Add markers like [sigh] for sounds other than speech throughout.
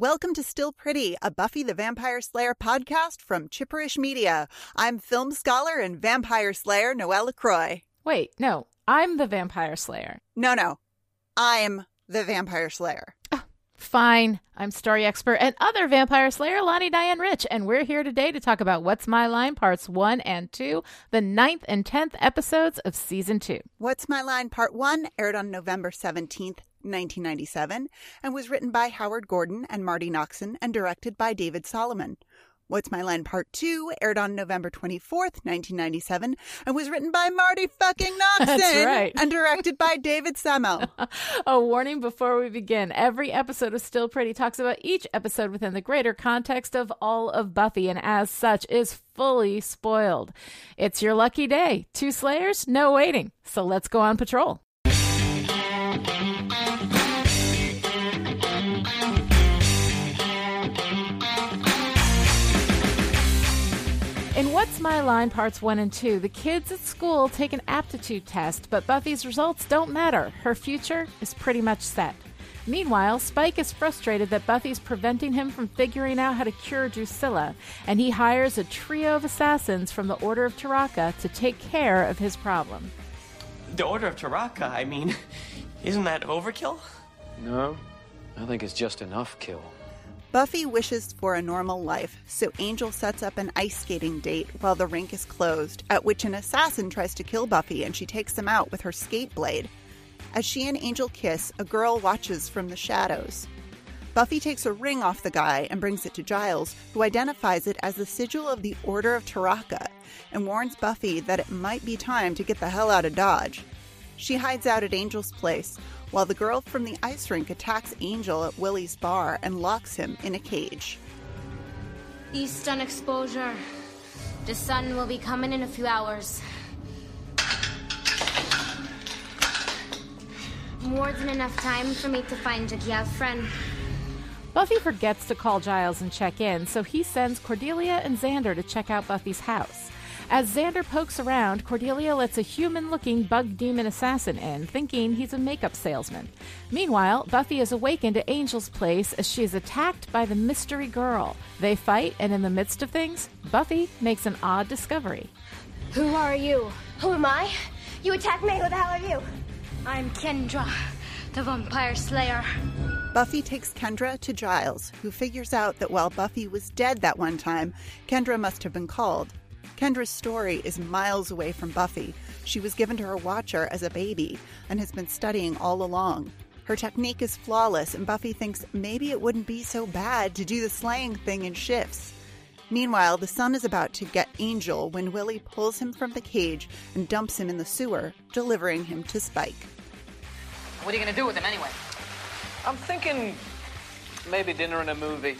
Welcome to Still Pretty, a Buffy the Vampire Slayer podcast from Chipperish Media. I'm film scholar and vampire slayer Noelle LaCroix. Wait, no, I'm the vampire slayer. No, no, I'm the vampire slayer. Fine, I'm story expert and other vampire slayer Lani Diane Rich, and we're here today to talk about What's My Line Parts 1 and 2, the ninth and 10th episodes of Season 2. What's My Line Part 1 aired on November 17th, 1997, and was written by Howard Gordon and Marti Noxon and directed by David Solomon. What's My Line Part 2 aired on November 24th, 1997, and was written by Marti fucking [laughs] Noxon That's right. and directed by David Semel. [laughs] A warning before we begin every episode of Still Pretty talks about each episode within the greater context of all of Buffy, and as such is fully spoiled. It's your lucky day. Two Slayers, no waiting. So let's go on patrol. In What's My Line Parts 1 and 2, the kids at school take an aptitude test, but Buffy's results don't matter. Her future is pretty much set. Meanwhile, Spike is frustrated that Buffy's preventing him from figuring out how to cure Drusilla, and he hires a trio of assassins from the Order of Taraka to take care of his problem. The Order of Taraka, I mean, [laughs] isn't that overkill? No, I think it's just enough kill. Buffy wishes for a normal life, so Angel sets up an ice skating date while the rink is closed, at which an assassin tries to kill Buffy and she takes him out with her skate blade. As she and Angel kiss, a girl watches from the shadows. Buffy takes a ring off the guy and brings it to Giles, who identifies it as the sigil of the Order of Taraka and warns Buffy that it might be time to get the hell out of Dodge. She hides out at Angel's place, while the girl from the ice rink attacks Angel at Willie's bar and locks him in a cage. Eastern exposure. The sun will be coming in a few hours. More than enough time for me to find Jagiel's friend. Buffy forgets to call Giles and check in, so he sends Cordelia and Xander to check out Buffy's house. As Xander pokes around, Cordelia lets a human looking bug demon assassin in, thinking he's a makeup salesman. Meanwhile, Buffy is awakened at Angel's place as she is attacked by the mystery girl. They fight, and in the midst of things, Buffy makes an odd discovery. Who are you? Who am I? You attacked me. Who the hell are you? I'm Kendra, the vampire slayer. Buffy takes Kendra to Giles, who figures out that while Buffy was dead that one time, Kendra must have been called. Kendra's story is miles away from Buffy. She was given to her watcher as a baby and has been studying all along. Her technique is flawless, and Buffy thinks maybe it wouldn't be so bad to do the slaying thing in shifts. Meanwhile, the sun is about to get Angel when Willie pulls him from the cage and dumps him in the sewer, delivering him to Spike. What are you gonna do with him anyway? I'm thinking maybe dinner and a movie.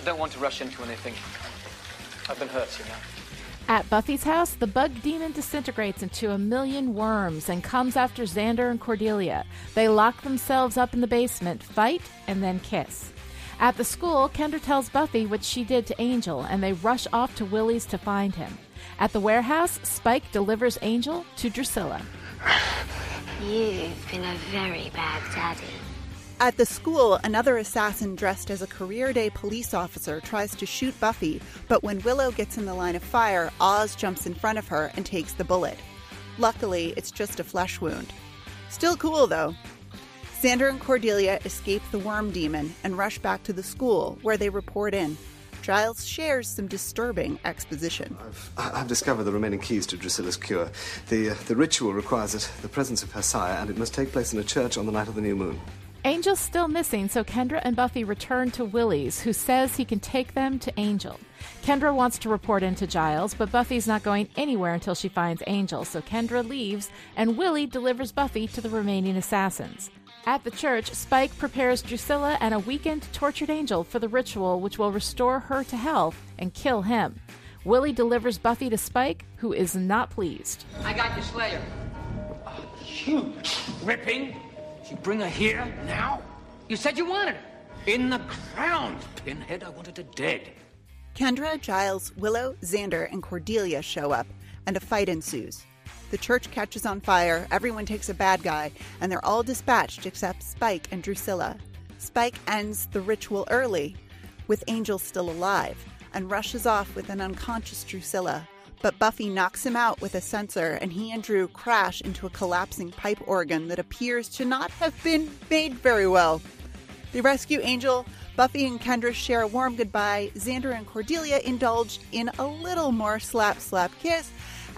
I don't want to rush into anything. I've been hurt, you know. At Buffy's house, the bug demon disintegrates into a million worms and comes after Xander and Cordelia. They lock themselves up in the basement, fight, and then kiss. At the school, Kendra tells Buffy what she did to Angel, and they rush off to Willie's to find him. At the warehouse, Spike delivers Angel to Drusilla. [sighs] You've been a very bad daddy. At the school, another assassin dressed as a career day police officer tries to shoot Buffy, but when Willow gets in the line of fire, Oz jumps in front of her and takes the bullet. Luckily, it's just a flesh wound. Still cool, though. Xander and Cordelia escape the worm demon and rush back to the school, where they report in. Giles shares some disturbing exposition. I've, I've discovered the remaining keys to Drusilla's cure. The, uh, the ritual requires it, the presence of her sire, and it must take place in a church on the night of the new moon. Angel's still missing, so Kendra and Buffy return to Willie's, who says he can take them to Angel. Kendra wants to report into Giles, but Buffy's not going anywhere until she finds Angel, so Kendra leaves, and Willie delivers Buffy to the remaining assassins. At the church, Spike prepares Drusilla and a weakened, tortured Angel for the ritual which will restore her to health and kill him. Willie delivers Buffy to Spike, who is not pleased. I got your Slayer. Oh, you ripping? You bring her here now? You said you wanted her. In the ground, Pinhead. I wanted her dead. Kendra, Giles, Willow, Xander, and Cordelia show up, and a fight ensues. The church catches on fire, everyone takes a bad guy, and they're all dispatched except Spike and Drusilla. Spike ends the ritual early, with Angel still alive, and rushes off with an unconscious Drusilla. But Buffy knocks him out with a censer, and he and Dru crash into a collapsing pipe organ that appears to not have been made very well. They rescue Angel. Buffy and Kendra share a warm goodbye. Xander and Cordelia indulge in a little more slap slap kiss.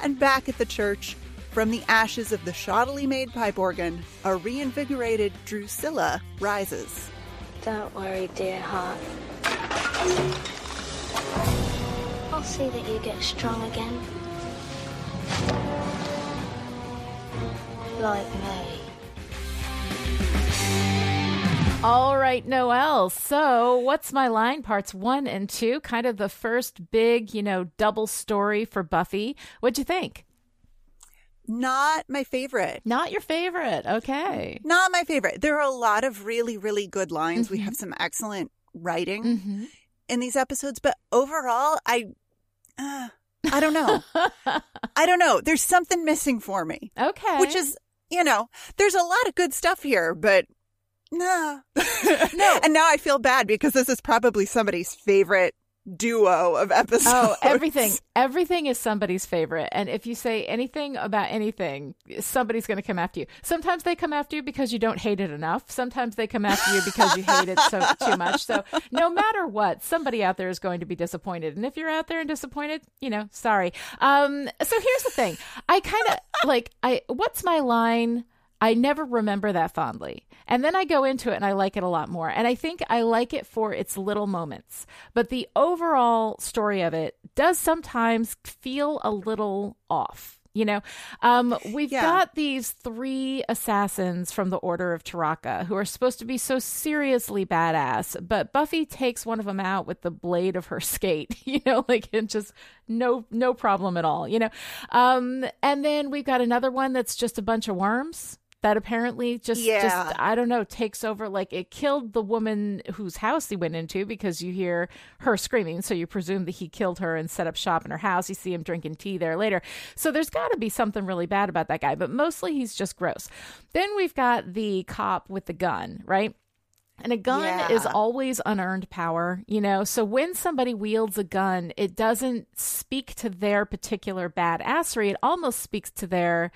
And back at the church, from the ashes of the shoddily made pipe organ, a reinvigorated Drusilla rises. Don't worry, dear heart. I'll see that you get strong again. Like me. All right, Noelle. So, what's my line? Parts one and two, kind of the first big, you know, double story for Buffy. What'd you think? Not my favorite. Not your favorite. Okay. Not my favorite. There are a lot of really, really good lines. We have some excellent writing Mm-hmm. in these episodes, but overall, I, uh, I don't know. [laughs] I don't know. There's something missing for me, Okay. which is, you know, there's a lot of good stuff here, but no, No. [laughs] And now I feel bad because this is probably somebody's favorite duo of episodes. Oh, everything. [laughs] Everything is somebody's favorite. And if you say anything about anything, somebody's going to come after you. Sometimes they come after you because you don't hate it enough. Sometimes they come after you because you hate it so too much. So no matter what, somebody out there is going to be disappointed. And if you're out there and disappointed, you know, sorry. Um, so here's the thing. I kind of like, I, what's my line? I never remember that fondly. And then I go into it and I like it a lot more. And I think I like it for its little moments. But the overall story of it does sometimes feel a little off. You know, um, we've Yeah. got these three assassins from the Order of Taraka who are supposed to be so seriously badass, but Buffy takes one of them out with the blade of her [laughs] skate. You know, like it just no no problem at all. You know, um, and then we've got another one that's just a bunch of worms that apparently just Yeah. just I don't know takes over like it killed the woman whose house he went into because you hear her screaming so you presume that he killed her and set up shop in her house you see him drinking tea there later so there's got to be something really bad about that guy but mostly he's just gross then we've got the cop with the gun right and a gun Yeah. is always unearned power, you know? So when somebody wields a gun, it doesn't speak to their particular badassery. It almost speaks to their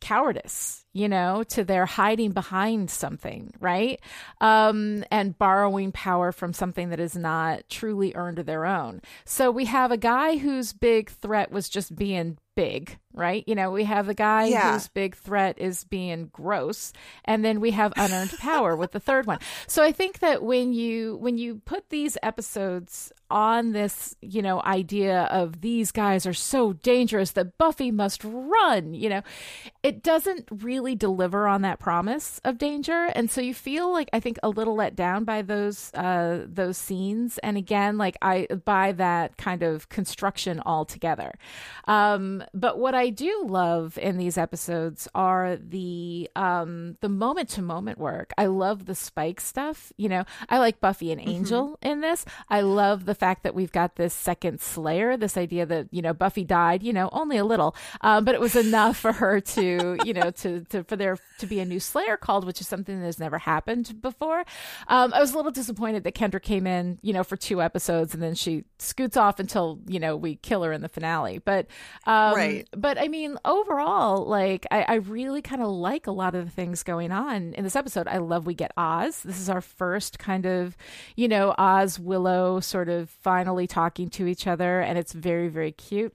cowardice, you know, to their hiding behind something, right? Um, and borrowing power from something that is not truly earned of their own. So we have a guy whose big threat was just being big, right? You know, we have the guy Yeah. whose big threat is being gross, and then we have unearned [laughs] power with the third one. So I think that when you when you put these episodes on this, you know, idea of these guys are so dangerous that Buffy must run, you know, it doesn't really deliver on that promise of danger, and so you feel like I think a little let down by those uh those scenes, and again, like I by that kind of construction altogether. Um, but what I do love in these episodes are the um the moment to moment work. I love the Spike stuff. You know, I like Buffy and Angel in this. I love the fact that we've got this second Slayer. This idea that you know Buffy died. You know, only a little, um, but it was enough for her to you know to to for there to be a new Slayer called, which is something that has never happened before. Um, I was a little disappointed that Kendra came in, you know, for two episodes and then she scoots off until you know we kill her in the finale. But um, Right. But I mean, overall, like I, I really kind of like a lot of the things going on in this episode. I love we get Oz. This is our first kind of, you know, Oz Willow sort of finally talking to each other, and it's very very cute.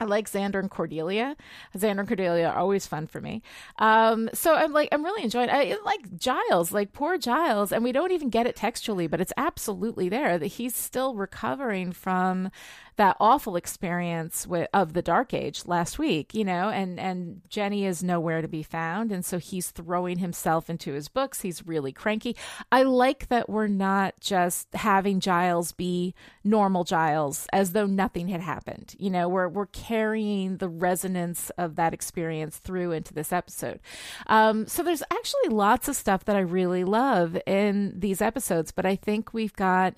I like Xander and Cordelia. Xander and Cordelia are always fun for me. Um, so I'm like, I'm really enjoying. I like Giles, like poor Giles, and we don't even get it textually, but it's absolutely there that he's still recovering from that awful experience with, of the Dark Age last week, you know, and and Jenny is nowhere to be found, and so he's throwing himself into his books. He's really cranky. I like that we're not just having Giles be normal Giles as though nothing had happened. You know, we're we're carrying the resonance of that experience through into this episode. Um, so there's actually lots of stuff that I really love in these episodes, but I think we've got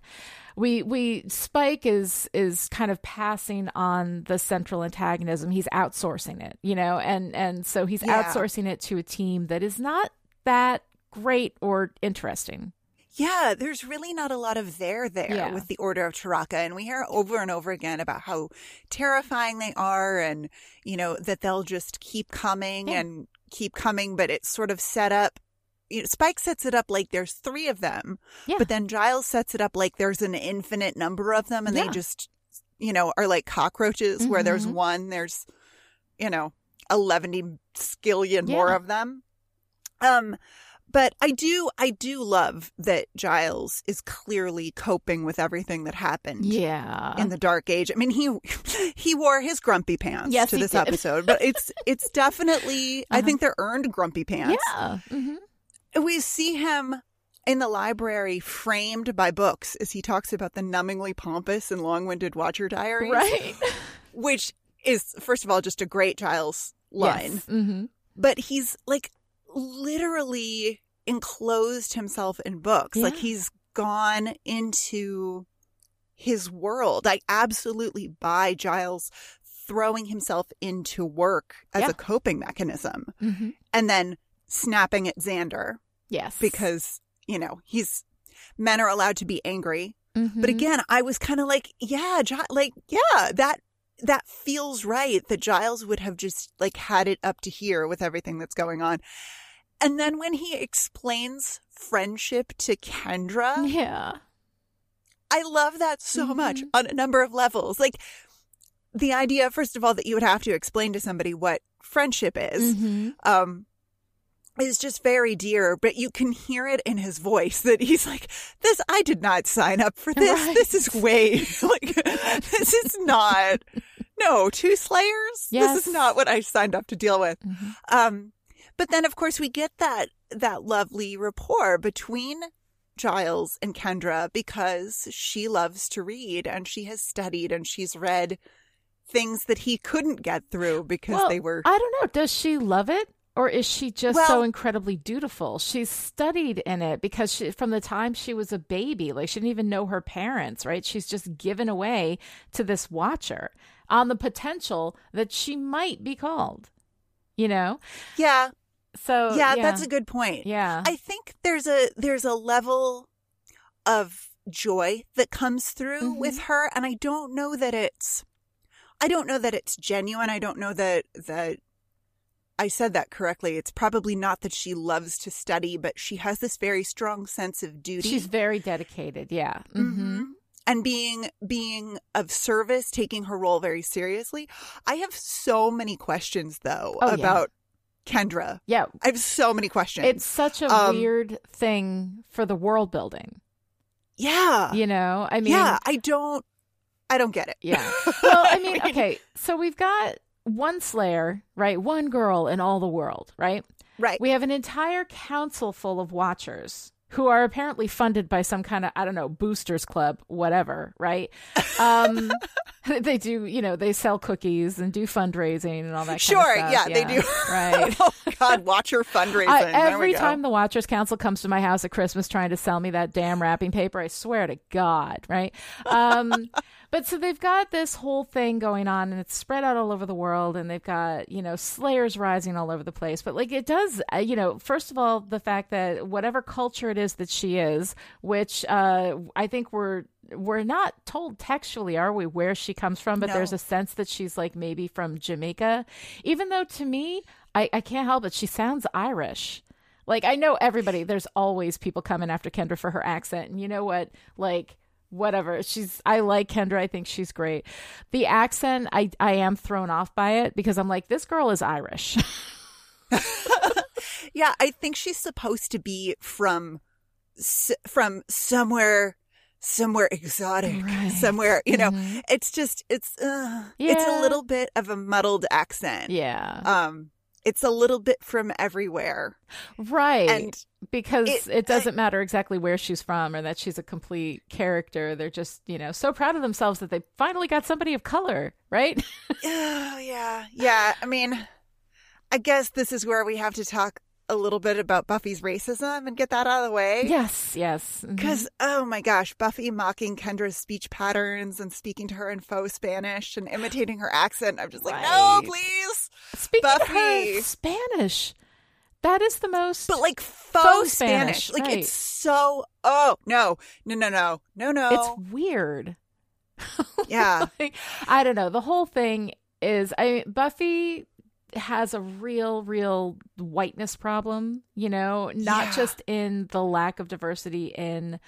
we we Spike is is kind of passing on the central antagonism. He's outsourcing it, you know, and and so he's Yeah. outsourcing it to a team that is not that great or interesting. Yeah, there's really not a lot of there there Yeah. with the Order of Taraka. And we hear over and over again about how terrifying they are and, you know, that they'll just keep coming Yeah. and keep coming, but it's sort of set up. You know, Spike sets it up like there's three of them, Yeah. but then Giles sets it up like there's an infinite number of them and Yeah. they just, you know, are like cockroaches where there's Mhm. one, there's, you know, 11 skillion more of them. Um, but I do, I do love that Giles is clearly coping with everything that happened Yeah. in the Dark Age. I mean, he [laughs] he wore his grumpy pants Yes, to this did. episode, but it's it's definitely [laughs] I Uh-huh. think they're earned grumpy pants. yeah. hmm We see him in the library framed by books as he talks about the numbingly pompous and long-winded Watcher Diaries, Right. [laughs] which is first of all just a great Giles line hmm but he's like literally enclosed himself in books. Like he's gone into his world. I absolutely buy Giles throwing himself into work as Yeah. a coping mechanism hmm and then snapping at Xander Yes. because, you know, he's men are allowed to be angry. Mhm. But again, I was kind of like, yeah, like, yeah, that that feels right that Giles would have just like had it up to here with everything that's going on. And then when he explains friendship to Kendra, yeah. I love that so much Mhm. on a number of levels. Like the idea, first of all, that you would have to explain to somebody what friendship is. hmm Um, is just very dear, but you can hear it in his voice that he's like, "This, I did not sign up for this. Right. This is way [laughs] like this is not. No, two Slayers. Yes. This is not what I signed up to deal with." Mhm. Um, but then of course we get that that lovely rapport between Giles and Kendra because she loves to read and she has studied and she's read things that he couldn't get through because Well, they were I don't know. Does she love it? Or is she just so incredibly dutiful? She's studied in it because she, from the time she was a baby, like she didn't even know her parents, right? She's just given away to this watcher on the potential that she might be called, you know? yeah, So, yeah, that's a good point. Yeah. I think there's a there's a level of joy that comes through Mhm. with her and I don't know that it's I don't know that it's genuine. I don't know that that I said that correctly. It's probably not that she loves to study, but she has this very strong sense of duty. She's very dedicated. Yeah. hmm Mhm. and being being of service, taking her role very seriously. I have so many questions though Oh, yeah. about Kendra. Yeah. I have so many questions. It's such a Um, weird thing for the world building, yeah. you know? I mean, yeah, I don't I don't get it. Yeah. [laughs] Well, I mean, [laughs] okay, so we've got one Slayer, right? One girl in all the world, right? Right. We have an entire council full of watchers who are apparently funded by some kind of, I don't know, boosters club, whatever, right? Um, [laughs] they do, you know, they sell cookies and do fundraising and all that Sure, kind of stuff. yeah, they do. [laughs] Right. oh God, watch her fundraising. I, every time the Watchers Council comes to my house at Christmas trying to sell me that damn wrapping paper, I swear to God, right? Um, but so they've got this whole thing going on, and it's spread out all over the world, and they've got you know slayers rising all over the place. But like it does, uh, you know, first of all, the fact that whatever culture it is that she is, which uh, I think we're we're not told textually, are we, where she comes from? But No. there's a sense that she's like maybe from Jamaica, even though to me, I, I can't help it. She sounds Irish. Like I know everybody. There's always people coming after Kendra for her accent, and you know what? Like whatever. She's. I like Kendra. I think she's great. The accent, I I am thrown off by it because I'm like this girl is Irish. [laughs] [laughs] Yeah, I think she's supposed to be from from somewhere somewhere exotic, Right. somewhere, you know. Mhm. It's just it's uh, it's a little bit of a muddled accent. yeah. Um it's a little bit from everywhere. right. And because it- it, doesn't matter exactly where she's from or that she's a complete character. They're just, you know, so proud of themselves that they finally got somebody of color, right? [laughs] Oh, yeah. Yeah. I mean, I guess this is where we have to talk a little bit about Buffy's racism and get that out of the way. yes, yes. Mm-hmm. Because, oh my gosh, Buffy mocking Kendra's speech patterns and speaking to her in faux Spanish and imitating her accent. I'm just like, no, please. Speaking Buffy. her [laughs] Spanish, That is the most. but like faux, Faux Spanish. Spanish, Like right. it's so. Oh no, no, no, no, no, no. it's weird. [laughs] yeah. Like, I don't know. The whole thing is, I Buffy has a real, real whiteness problem. You know, not Yeah. just in the lack of diversity in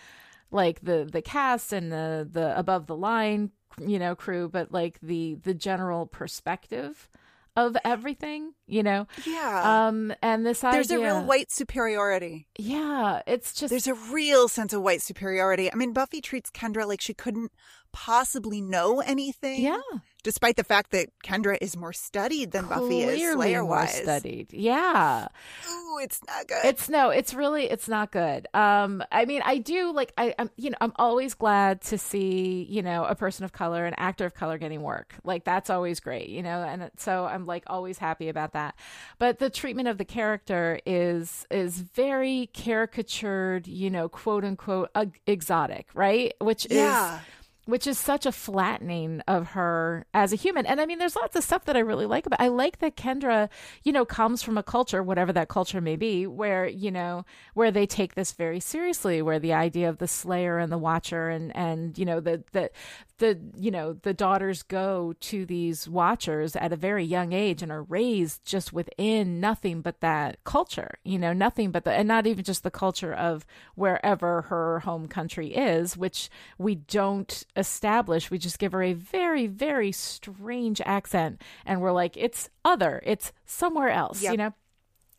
like the the cast and the the above the line you know crew, but like the the general perspective of everything. You know, Yeah. um, and this There's idea, There's a real white superiority. yeah, it's just There's a real sense of white superiority. I mean, Buffy treats Kendra like she couldn't possibly know anything. yeah. Despite the fact that Kendra is more studied than Buffy is, Slayer more wise. studied. Yeah. Ooh, it's not good. It's no, it's really it's not good. Um I mean, I do like I I'm you know, I'm always glad to see, you know, a person of color, an actor of color getting work. Like that's always great, you know, and so I'm like always happy about that. But the treatment of the character is is very caricatured, you know, quote unquote ug- exotic, right? Which Yeah. is which is such a flattening of her as a human. And I mean, there's lots of stuff that I really like about. I like that Kendra, you know, comes from a culture, whatever that culture may be, where you know, where they take this very seriously, where the idea of the Slayer and the Watcher, and and you know, the the the you know the daughters go to these watchers at a very young age and are raised just within nothing but that culture you know nothing but the and not even just the culture of wherever her home country is which we don't establish we just give her a very very strange accent and we're like it's other it's somewhere else Yep. you know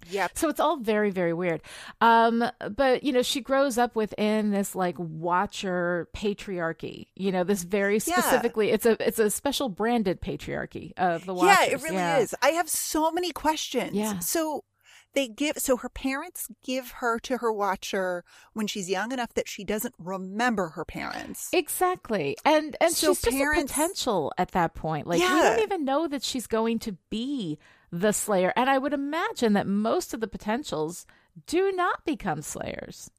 Yep. so it's all very, very weird. Um, but you know, she grows up within this like watcher patriarchy. You know, this very Yeah. specifically it's a it's a special branded patriarchy of the watchers. Yeah, it really Yeah. is. I have so many questions. Yeah. So they give so her parents give her to her watcher when she's young enough that she doesn't remember her parents. Exactly. And and So she's just a potential at that point. Like we don't even know that she's going to be the slayer. And I would imagine that most of the potentials do not become slayers.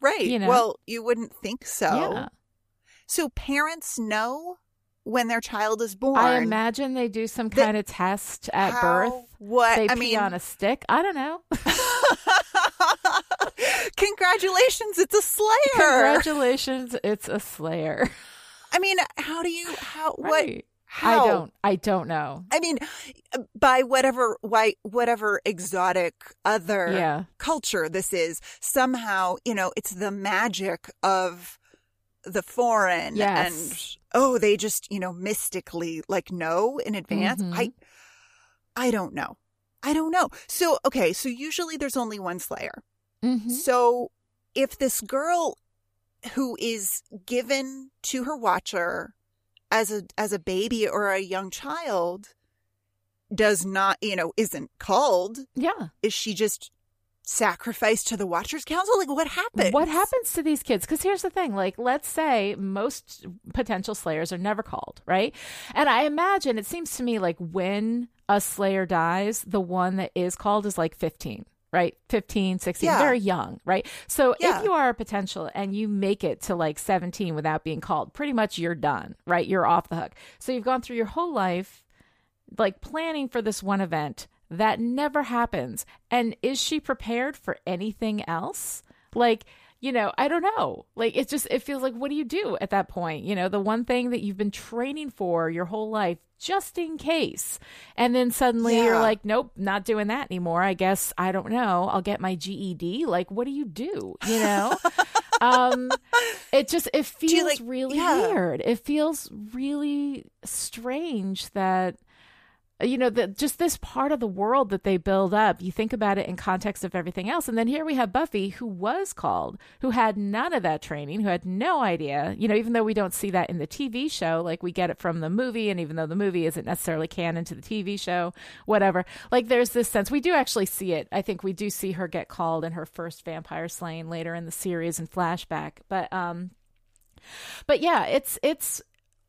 right. you know. Well, you wouldn't think so. Yeah. So parents know when their child is born. I imagine they do some kind of test at how- birth. what- they I pee mean- on a stick. I don't know. [laughs] [laughs] Congratulations, it's a slayer. Congratulations, it's a slayer. I mean, how do you how what Right. How I don't. I don't know. I mean, by whatever why whatever exotic other Yeah. culture this is, somehow you know it's the magic of the foreign, Yes. and oh, they just you know mystically like know in advance. Mhm. I I don't know, I don't know. So okay, so usually there's only one Slayer. Mhm. So if this girl who is given to her watcher as a as a baby or a young child does not, you know, isn't called, Yeah. is she just sacrificed to the watchers council? Like what happens? What happens to these kids? Because here's the thing: like, let's say most potential slayers are never called, right? And I imagine it seems to me like when a slayer dies, the one that is called is like 15. Right, 15, 16, Yeah. very young, right? So Yeah. if you are a potential and you make it to like 17 without being called, pretty much you're done, right? You're off the hook. So you've gone through your whole life like planning for this one event that never happens. And is she prepared for anything else? Like, you know, I don't know. Like, it just, it feels like, what do you do at that point? You know, the one thing that you've been training for your whole life, just in case. And then suddenly you're like, nope, not doing that anymore. I guess, I don't know. I'll get my GED. Like, what do you do? You know? [laughs] um, it just, it feels like- really yeah. weird. It feels really strange that you know that just this part of the world that they build up you think about it in context of everything else. And then here we have buffy who was called who had none of that training who had no idea you know even though we don't see that in the tv show like we get it from the movie and even though the movie isn't necessarily canon to the tv show whatever like there's this sense we do actually see it. I think we do see her get called in her first vampire slaying later in the series and flashback. But um but yeah it's it's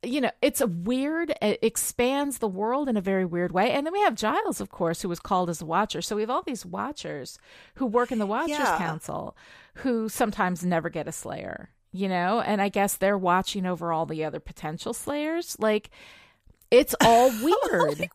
you know it's a weird it expands the world in a very weird way. And then we have giles of course who was called as a watcher. So we have all these watchers who work in the watchers Yeah. council who sometimes never get a slayer you know? And i guess they're watching over all the other potential slayers. Like it's all [laughs] oh, weird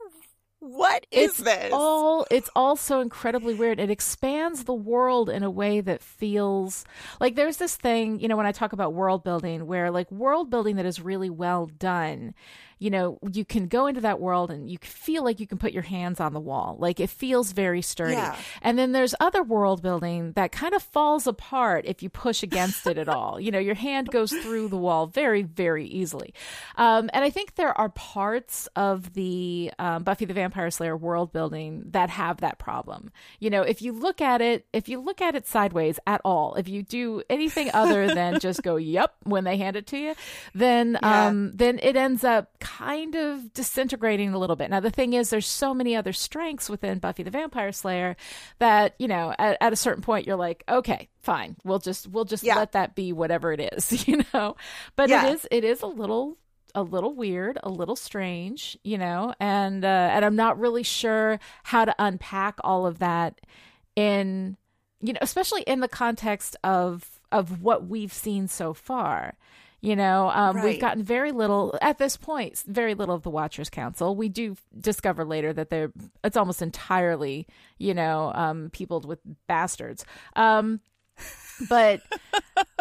what is it's this? all it's all so incredibly weird it expands the world in a way that feels like there's this thing you know when i talk about world building where like world building that is really well done you know you can go into that world and you feel like you can put your hands on the wall. Like it feels very sturdy. Yeah. and then there's other world building that kind of falls apart if you push against it at all. [laughs] You know your hand goes through the wall very very easily. Um, and i think there are parts of the um, buffy the vampire slayer world building that have that problem. You know if you look at it if you look at it sideways at all if you do anything other than [laughs] just go yep when they hand it to you then Yeah. um, then it ends up kind of disintegrating a little bit. Now, the thing is, there's so many other strengths within Buffy the Vampire Slayer that you know, at, at a certain point, you're like, okay, fine, we'll just we'll just Yeah. let that be whatever it is, [laughs] you know. But Yeah. it is it is a little a little weird, a little strange, you know, and uh, and I'm not really sure how to unpack all of that in you know, especially in the context of of what we've seen so far. You know, um, Right. we've gotten very little at this point, very little of the Watchers Council. We do discover later that they're it's almost entirely, you know, um, peopled with bastards. Um, but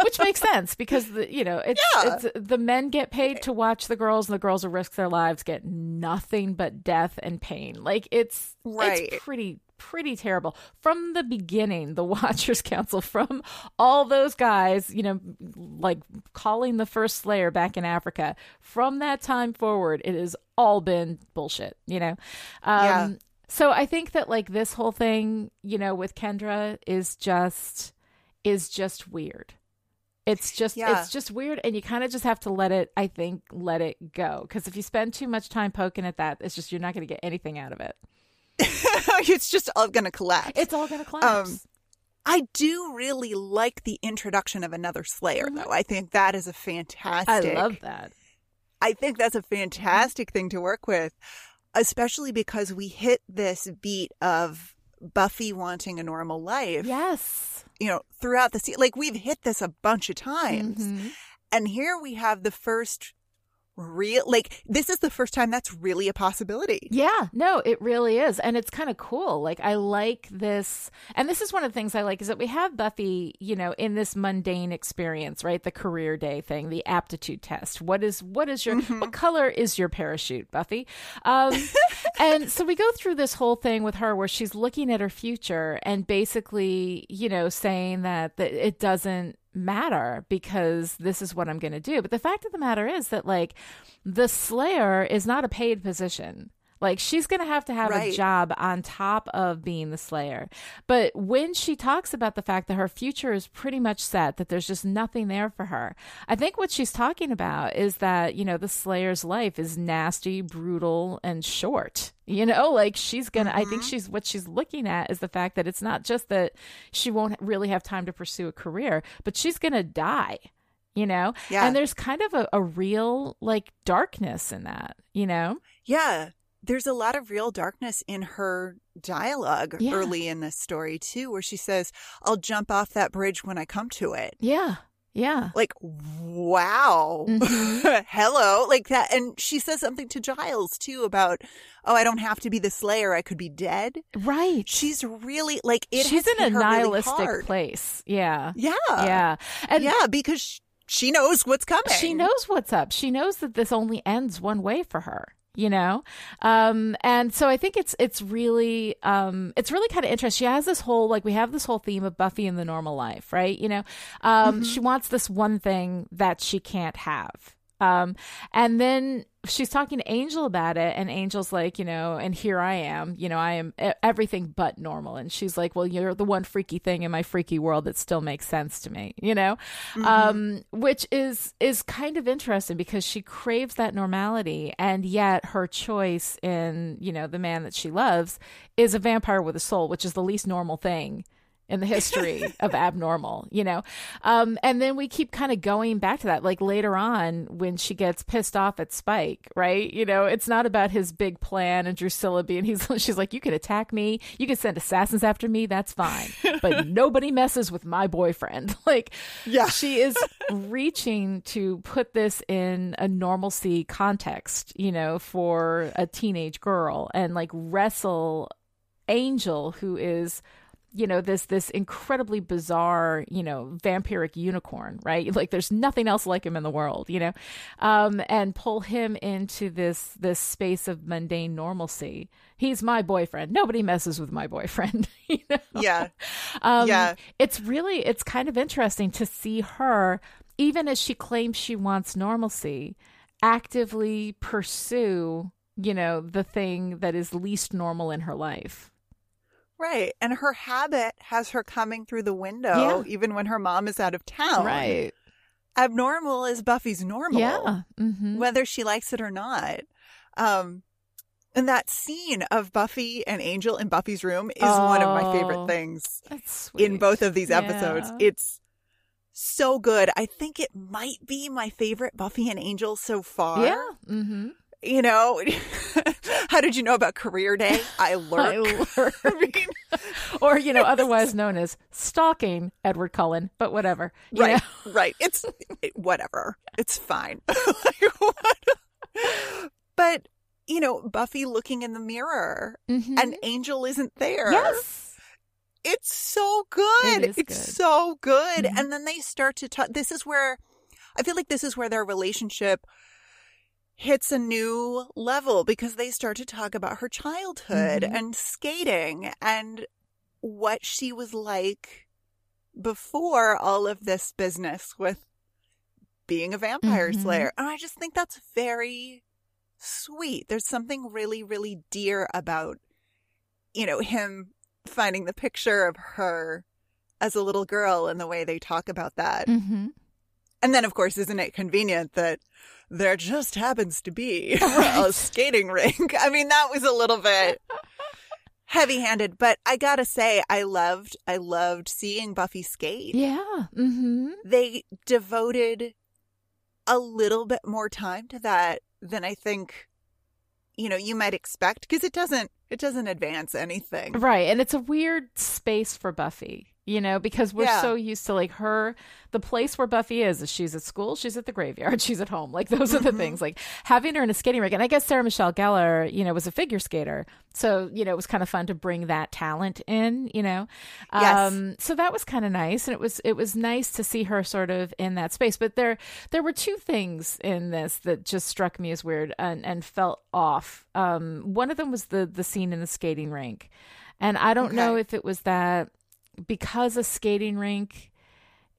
which makes sense because the you know it's, Yeah. it's the men get paid to watch the girls and the girls who risk their lives get nothing but death and pain like it's Right. it's pretty pretty terrible. From the beginning the [laughs] watchers council from all those guys you know like calling the first slayer back in africa from that time forward it has all been bullshit you know? Um Yeah. so i think that like this whole thing you know with kendra is just is just weird. It's just Yeah. it's just weird and you kind of just have to let it i think let it go. Because if you spend too much time poking at that it's just you're not going to get anything out of it [laughs] it's just all going to collapse. it's all going to collapse Um, I do really like the introduction of another Slayer, though. I think that is a fantastic. Mm-hmm. i love that I think that's a fantastic thing to work with, especially because we hit this beat of Buffy wanting a normal life. yes You know, throughout the se like we've hit this a bunch of times, Mhm. and here we have the first real like this is the first time that's really a possibility. Yeah, no, it really is. And it's kind of cool. Like, I like this. And this is one of the things I like is that we have Buffy, you know, in this mundane experience, right? The career day thing, the aptitude test. What is, what is your, what color is your parachute, Buffy? Um, [laughs] and so we go through this whole thing with her where she's looking at her future and basically, you know, saying that, that it doesn't matter because this is what I'm going to do. But the fact of the matter is that, like, the Slayer is not a paid position. Like, she's going to have to have Right. a job on top of being the Slayer. But when she talks about the fact that her future is pretty much set, that there's just nothing there for her, I think what she's talking about is that, you know, the Slayer's life is nasty, brutal, and short. You know, [laughs] like she's gonna, I Mm-hmm. think she's, what she's looking at is the fact that it's not just that she won't really have time to pursue a career, but she's gonna die, you know? Yeah. And there's kind of a, a real, like, darkness in that, you know? Yeah. There's a lot of real darkness in her dialogue Yeah. early in this story, too, where she says, I'll jump off that bridge when I come to it. Yeah. Yeah. Like, wow. Mm-hmm. [laughs] Hello. Like that. And she says something to Giles, too, about, oh, I don't have to be the Slayer. I could be dead. Right. She's really, like, it she's in a her really nihilistic place. Yeah. Yeah. Yeah. And yeah, because sh- she knows what's coming. she knows what's up. She knows that this only ends one way for her. You know, um, and so I think it's it's really um, it's really kind of interesting. She has this whole like we have this whole theme of Buffy in the normal life, right? You know, um, she wants this one thing that she can't have, um, and then she's talking to Angel about it, and Angel's like, you know, and here I am, you know, I am everything but normal, and she's like, well, you're the one freaky thing in my freaky world that still makes sense to me, you know, um, which is is kind of interesting because she craves that normality, and yet her choice in you know the man that she loves is a vampire with a soul, which is the least normal thing in the history [laughs] of abnormal, you know? Um, and then we keep kind of going back to that, like later on when she gets pissed off at Spike, right? You know, it's not about his big plan and Drusilla being, he's, [laughs] she's like, you can attack me, you can send assassins after me, that's fine. But [laughs] nobody messes with my boyfriend. like, Yeah. she is reaching to put this in a normalcy context, you know, for a teenage girl and like wrestle Angel, who is you know this this incredibly bizarre you know vampiric unicorn right? [laughs] Like there's nothing else like him in the world you know? Um and pull him into this this space of mundane normalcy. He's my boyfriend. Nobody messes with my boyfriend [laughs] you know? Yeah. [laughs] um, Yeah. it's really it's kind of interesting to see her even as she claims she wants normalcy actively pursue you know the thing that is least normal in her life Right. And her habit has her coming through the window Yeah. even when her mom is out of town. right Abnormal is Buffy's normal. yeah hmm Whether she likes it or not. Um and that scene of Buffy and Angel in Buffy's room is one of my Oh, favorite things That's in both of these episodes. Yeah. It's so good. I think it might be my favorite Buffy and Angel so far. Yeah. Mm-hmm. You know, [laughs] how did you know about Career Day? I lurk. [laughs] I mean, [laughs] or you know, otherwise known as stalking Edward Cullen, but whatever. you right, know? right. It's it, whatever. It's fine. Like, what? But you know, Buffy looking in the mirror Mhm. and Angel isn't there. yes. It's so good. It it's good. so good. Mhm. And then they start to talk. This is where I feel like this is where their relationship hits a new level because they start to talk about her childhood Mhm. and skating and what she was like before all of this business with being a vampire Mhm. slayer. And I just think that's very sweet. There's something really, really dear about, you know, him finding the picture of her as a little girl and the way they talk about that. Mm-hmm. And then, of course, isn't it convenient that there just happens to be [laughs] [laughs] a skating rink? I mean, that was a little bit heavy handed, but I gotta say, I loved, I loved seeing Buffy skate. Yeah. Mm-hmm. They devoted a little bit more time to that than I think, you know, you might expect because it doesn't, it doesn't advance anything. Right. And it's a weird space for Buffy, you know, because we're Yeah. so used to like her, the place where Buffy is, is she's at school, she's at the graveyard, [laughs] she's at home. Like those are the things. Like having her in a skating rink. And I guess Sarah Michelle Gellar, you know, was a figure skater. So, you know, it was kind of fun to bring that talent in, you know. Yes. Um, so that was kind of nice. And it was it was nice to see her sort of in that space. But there there were two things in this that just struck me as weird and, and felt off. Um, one of them was the the scene in the skating rink. And I don't know if it was that because a skating rink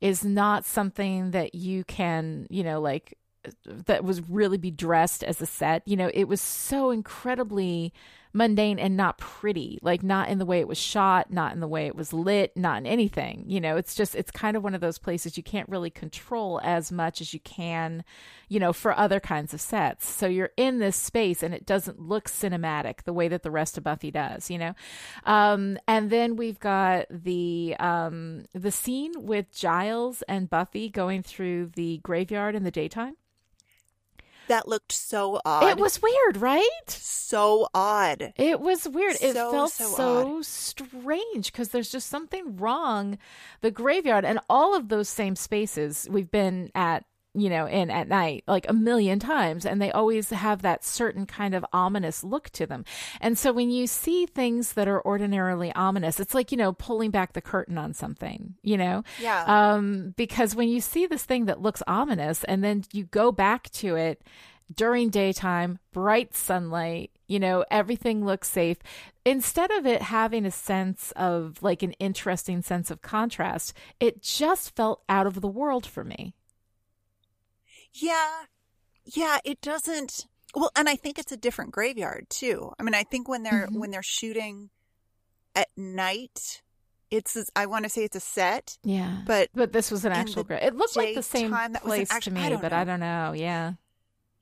is not something that you can, you know, like that was really be dressed as a set. You know, it was so incredibly mundane and not pretty, like not in the way it was shot, not in the way it was lit, not in anything. You know, it's just, it's kind of one of those places you can't really control as much as you can, you know, for other kinds of sets. So you're in this space and it doesn't look cinematic the way that the rest of Buffy does, you know? Um, and then we've got the, um, the scene with Giles and Buffy going through the graveyard in the daytime. That looked so odd. It was weird, right? so odd. It was weird. it So, felt so so, strange because there's just something wrong. The graveyard and all of those same spaces we've been at, you know, in at night like a million times, and they always have that certain kind of ominous look to them. And so when you see things that are ordinarily ominous, it's like, you know, pulling back the curtain on something, you know? Yeah. Um, because when you see this thing that looks ominous and then you go back to it during daytime, bright sunlight, you know, everything looks safe. Instead of it having a sense of like an interesting sense of contrast, it just felt out of the world for me. Yeah. Yeah, it doesn't well, and I think it's a different graveyard too. I mean, I think when they're Mhm. when they're shooting at night, it's I want to say it's a set, Yeah. but But this was an actual grave. It looked like the same daytime, that was an place actu- to me, don't but know. I don't know. Yeah.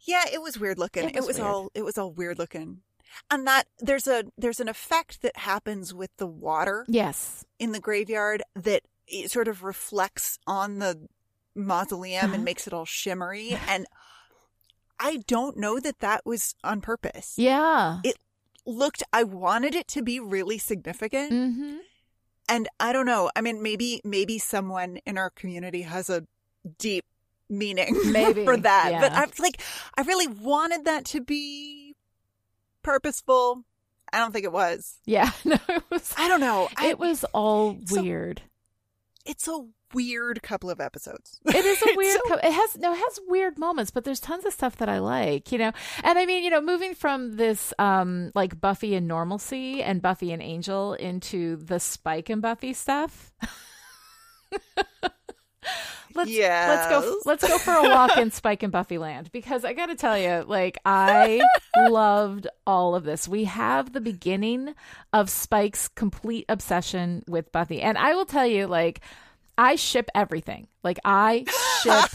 yeah, it was weird looking. It It was was, all it was all weird looking. And that there's a there's an effect that happens with the water Yes. in the graveyard that it sort of reflects on the mausoleum Uh-huh. and makes it all shimmery and I don't know that that was on purpose. Yeah. It looked I wanted it to be really significant mm-hmm. and I don't know. I mean maybe maybe someone in our community has a deep meaning [laughs] Maybe, for that. But yeah. I like I really wanted that to be purposeful. I don't think it was. Yeah. [laughs] No, it was. I don't know. I, It was all So- weird. It's a weird couple of episodes. It is a [laughs] weird. so- co- it has no, it has weird moments, but there's tons of stuff that I like, you know. And I mean, you know, moving from this um like Buffy and normalcy and Buffy and Angel into the Spike and Buffy stuff. [laughs] let's let's go let's go for a walk in [laughs] Spike and Buffy land because I got to tell you, like I [laughs] loved all of this. We have the beginning of Spike's complete obsession with Buffy, and I will tell you, like. I ship everything. Like I ship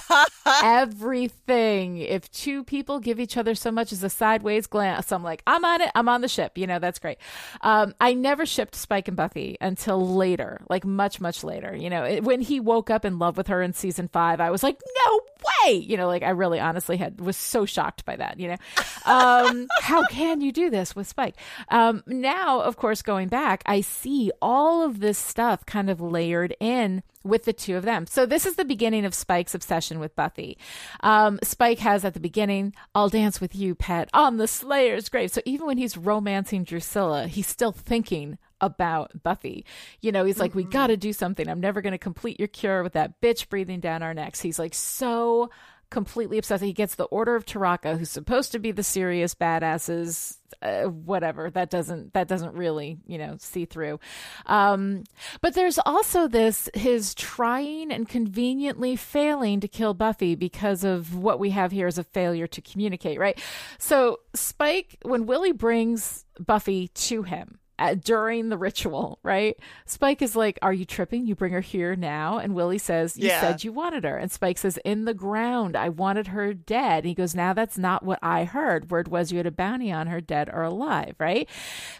[laughs] everything. If two people give each other so much as a sideways glance, I'm like, I'm on it. I'm on the ship. You know, that's great. Um, I never shipped Spike and Buffy until later, like much, much later. You know, it, when he woke up in love with her in season five, I was like, no way. You know, like I really honestly had was so shocked by that. You know, um, [laughs] how can you do this with Spike? Um, now, of course, going back, I see all of this stuff kind of layered in with the two of them. So this is the beginning of Spike's obsession with Buffy. Um, Spike has at the beginning, "I'll dance with you, pet, on the Slayer's grave." So even when he's romancing Drusilla, he's still thinking about Buffy. You know, he's like, "We got to do something. I'm never going to complete your cure with that bitch breathing down our necks." He's like so completely obsessed. He gets the Order of Taraka, who's supposed to be the serious badasses. Uh, whatever that doesn't that doesn't really you know see through um but there's also this his trying and conveniently failing to kill buffy because of what we have here is a failure to communicate right so spike when willie brings buffy to him during the ritual, right? Spike is like, Are you tripping? You bring her here now? And Willie says, You Yeah. said you wanted her. And Spike says, In the ground. I wanted her dead. And he goes, Now that's not what I heard. Word was you had a bounty on her, dead or alive, right?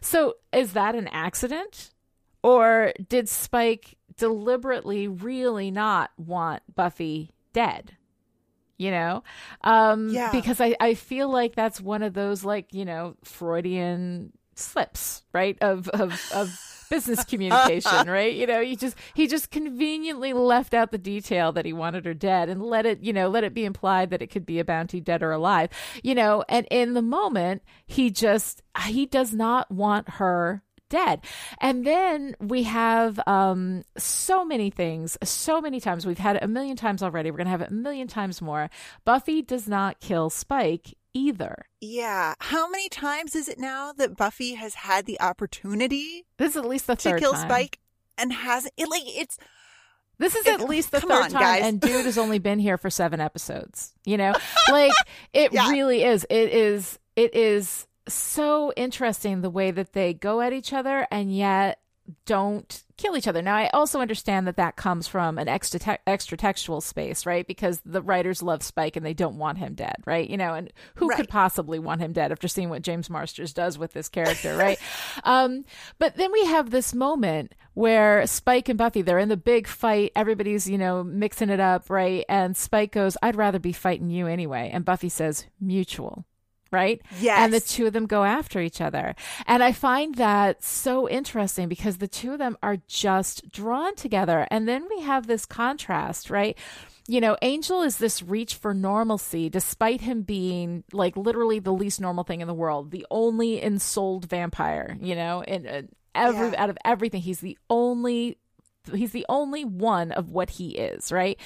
So is that an accident? Or did Spike deliberately really not want Buffy dead? you know um Yeah. because i i feel like that's one of those like you know freudian slips right of of of business communication [laughs] right you know he just he just conveniently left out the detail that he wanted her dead and let it you know let it be implied that it could be a bounty dead or alive you know and in the moment he just he does not want her dead. And then we have um, so many things, so many times. We've had it a million times already. We're going to have it a million times more. Buffy does not kill Spike either. Yeah. How many times is it now that Buffy has had the opportunity This is at least the third to kill time. Spike and hasn't? It like it's This is at least the come third on, time, guys. and dude has only been here for seven episodes. You know, [laughs] like it Yeah. really is. It is. It is so interesting the way that they go at each other and yet don't kill each other. Now, I also understand that that comes from an extra extra textual space, right? Because the writers love Spike and they don't want him dead, right? You know, and who could possibly want him dead after seeing what James Marsters does with this character, right? [laughs] um, but then we have this moment where Spike and Buffy, they're in the big fight. Everybody's, you know, mixing it up, right? And Spike goes, I'd rather be fighting you anyway. And Buffy says, mutual. Right? Yes. And the two of them go after each other. And I find that so interesting because the two of them are just drawn together. And then we have this contrast, right? You know, Angel is this reach for normalcy despite him being like literally the least normal thing in the world, the only ensouled vampire, you know, and every Yeah. out of everything, he's the only he's the only one of what he is, right?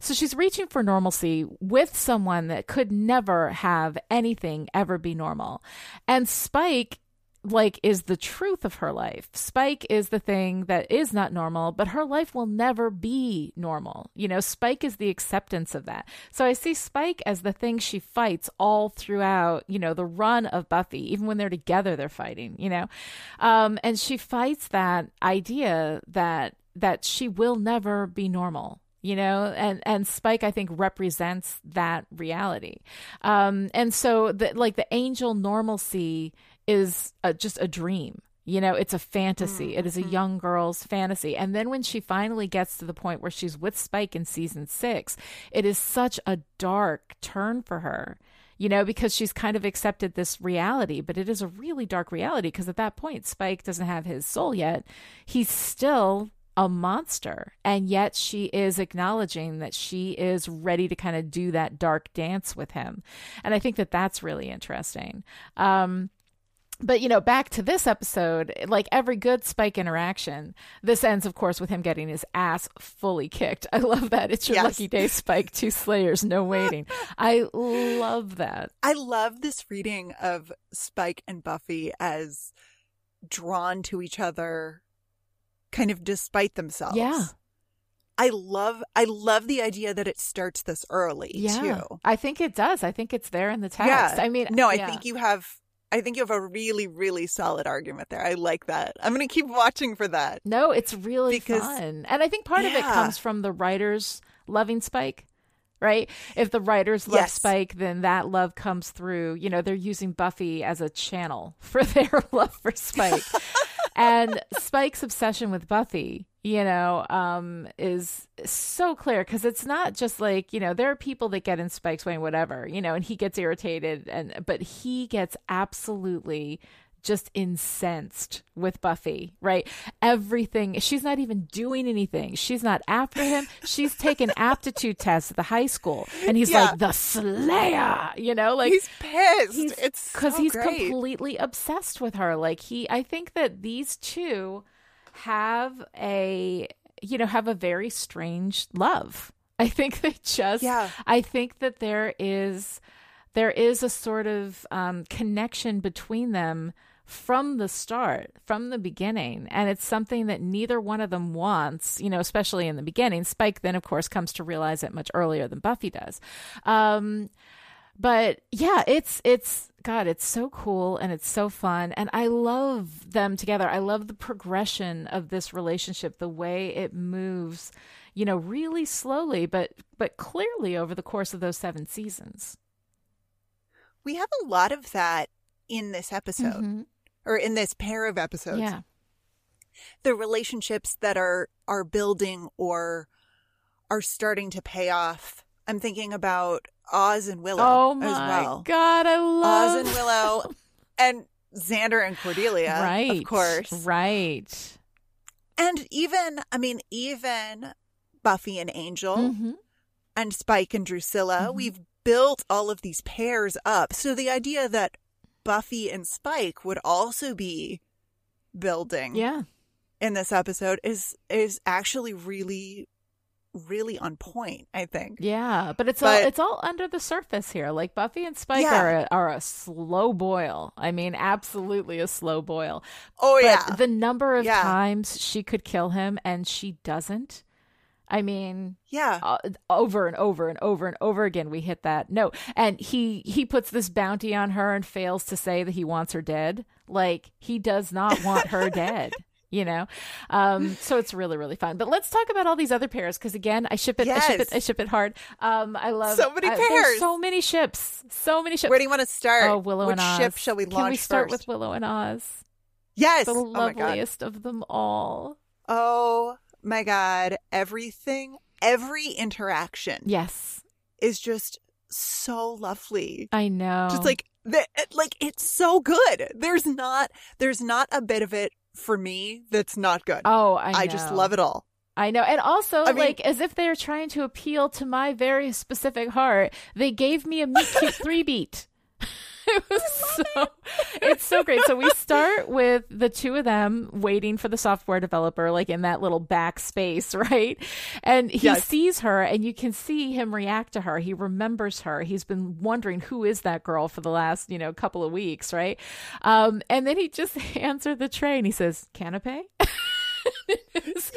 So she's reaching for normalcy with someone that could never have anything ever be normal. And Spike like is the truth of her life. Spike is the thing that is not normal, but her life will never be normal. You know, Spike is the acceptance of that. So I see Spike as the thing she fights all throughout, you know, the run of Buffy. Even when they're together, they're fighting, you know. Um, and she fights that idea that that she will never be normal you know and and spike i think represents that reality um and so the like the angel normalcy is a, just a dream. You know, it's a fantasy. It is a young girl's fantasy. And then when she finally gets to the point where she's with Spike in season six, it is such a dark turn for her, you know, because she's kind of accepted this reality, but it is a really dark reality because at that point, Spike doesn't have his soul yet. He's still a monster. And yet she is acknowledging that she is ready to kind of do that dark dance with him. And I think that that's really interesting. Um, but you know back to this episode like every good spike interaction this ends of course with him getting his ass fully kicked i love that it's your Yes. lucky day spike two slayers no waiting [laughs] i love that I love this reading of Spike and Buffy as drawn to each other kind of despite themselves. Yeah. I love I love the idea that it starts this early yeah too. i think it does i think it's there in the text Yeah. i mean No, I yeah. think you have I think you have a really, really solid argument there. I like that. I'm gonna keep watching for that. No, it's really Because- fun. And I think part of it comes from the writers loving Spike, right? If the writers love Yes. Spike, then that love comes through. You know, they're using Buffy as a channel [laughs] for their love for Spike. [laughs] and Spike's obsession with Buffy, you know, um, is so clear because it's not just like, you know, there are people that get in Spike's way whatever, you know, and he gets irritated and but he gets absolutely just incensed with Buffy, right? Everything. She's not even doing anything. She's not after him. She's taken aptitude tests at the high school, and he's Yeah. like the Slayer. You know, like he's pissed. he's it's because so he's great. completely obsessed with her. Like he, I think that these two have a you know have a very strange love. I think they just. Yeah. I think that there is there is a sort of um, connection between them from the start, from the beginning. And it's something that neither one of them wants, you know, especially in the beginning. Spike then, of course, comes to realize it much earlier than Buffy does. Um, but yeah, it's, it's, God, it's so cool and it's so fun. And I love them together. I love the progression of this relationship, the way it moves, you know, really slowly, but, but clearly over the course of those seven seasons. We have a lot of that in this episode. Mhm. Or in this pair of episodes. Yeah. the relationships that are are building or are starting to pay off. I'm thinking about Oz and Willow Oh my as well. God, I love Oz and Willow [laughs] and Xander and Cordelia, right, of course. right. And even, I mean, even Buffy and Angel Mhm. and Spike and Drusilla, Mhm. we've built all of these pairs up. So the idea that Buffy and Spike would also be building Yeah, in this episode is is actually really really on point, I think. yeah, but it's But- all it's all under the surface here. Like Buffy and Spike Yeah. are a, are a slow boil. I mean, absolutely a slow boil. Oh but yeah. the number of Yeah. times she could kill him and she doesn't. I mean, yeah. uh, over and over and over and over again we hit that no and he he puts this bounty on her and fails to say that he wants her dead. Like he does not want her [laughs] dead you know? Um so it's really really fun. But let's talk about all these other pairs because again i ship it i ship it i ship it hard. Um i love So many I- pairs. so many ships so many ships. Where do you want to start? oh willow Which and oz. ship shall we can we start first? with willow and oz? Yes. the oh loveliest of them all. Oh my god. Everything, every interaction yes is just so lovely. i know Just like the, like it's so good. There's not there's not a bit of it for me that's not good. oh i, I just love it all. I know. And also, I mean- like, as if they're trying to appeal to my very specific heart, they gave me a meet cute [laughs] three beat. [laughs] it was so, [laughs] it's so great. So we start with the two of them waiting for the software developer, like in that little back space, [laughs] right? And he Yes. sees her and you can see him react to her. He remembers her. He's been wondering who is that girl for the last, you know, couple of weeks, right? Um, and then he just hands her the tray and he says, Canapé? It's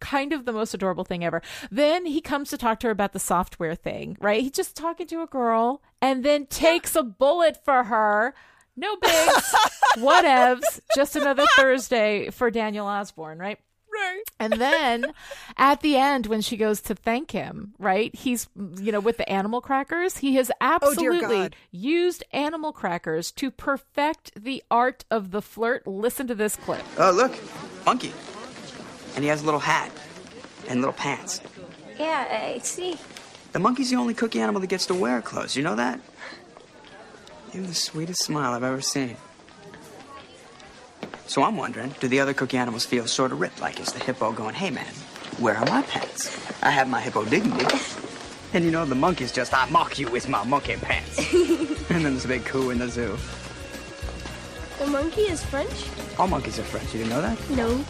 kind of the most adorable thing ever. Then he comes to talk to her about the software thing, right? He's just talking to a girl and then takes a bullet for her. No bigs, [laughs] whatevs. Just another Thursday for Daniel Osborne, right? Right. And then at the end, when she goes to thank him, right? He's, you know, with the animal crackers, he has Oh, absolutely God. used animal crackers to perfect the art of the flirt. Listen to this clip. Oh, look, monkey. And he has a little hat and little pants. Yeah, I see. The monkey's the only cookie animal that gets to wear clothes. You know that? You have the sweetest smile I've ever seen. So I'm wondering, do the other cookie animals feel sort of ripped? Like is the hippo going, hey man, where are my pants? I have my hippo dignity. And you know, the monkey's just, I mock you with my monkey pants. [laughs] and then there's a big coup in the zoo. The monkey is French? All monkeys are French. You didn't know that? No.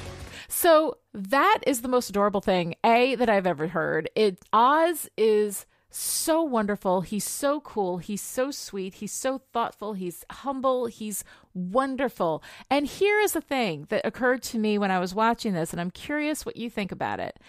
So that is the most adorable thing, A, that I've ever heard. It Oz is so wonderful. He's so cool. He's so sweet. He's so thoughtful. He's humble. He's wonderful. And here is the thing that occurred to me when I was watching this, and I'm curious what you think about it.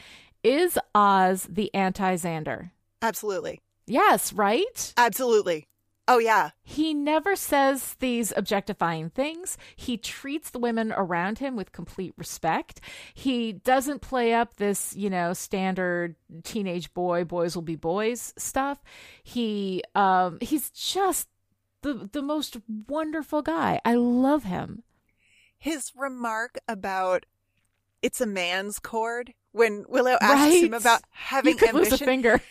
Is Oz the anti Xander? Absolutely. Yes, right? Absolutely. Oh, yeah. He never says these objectifying things. He treats the women around him with complete respect. He doesn't play up this, you know, standard teenage boy, boys will be boys stuff. He um he's just the the most wonderful guy. I love him. His remark about it's a man's chord when Willow asks him about having you could ambition. lose a finger.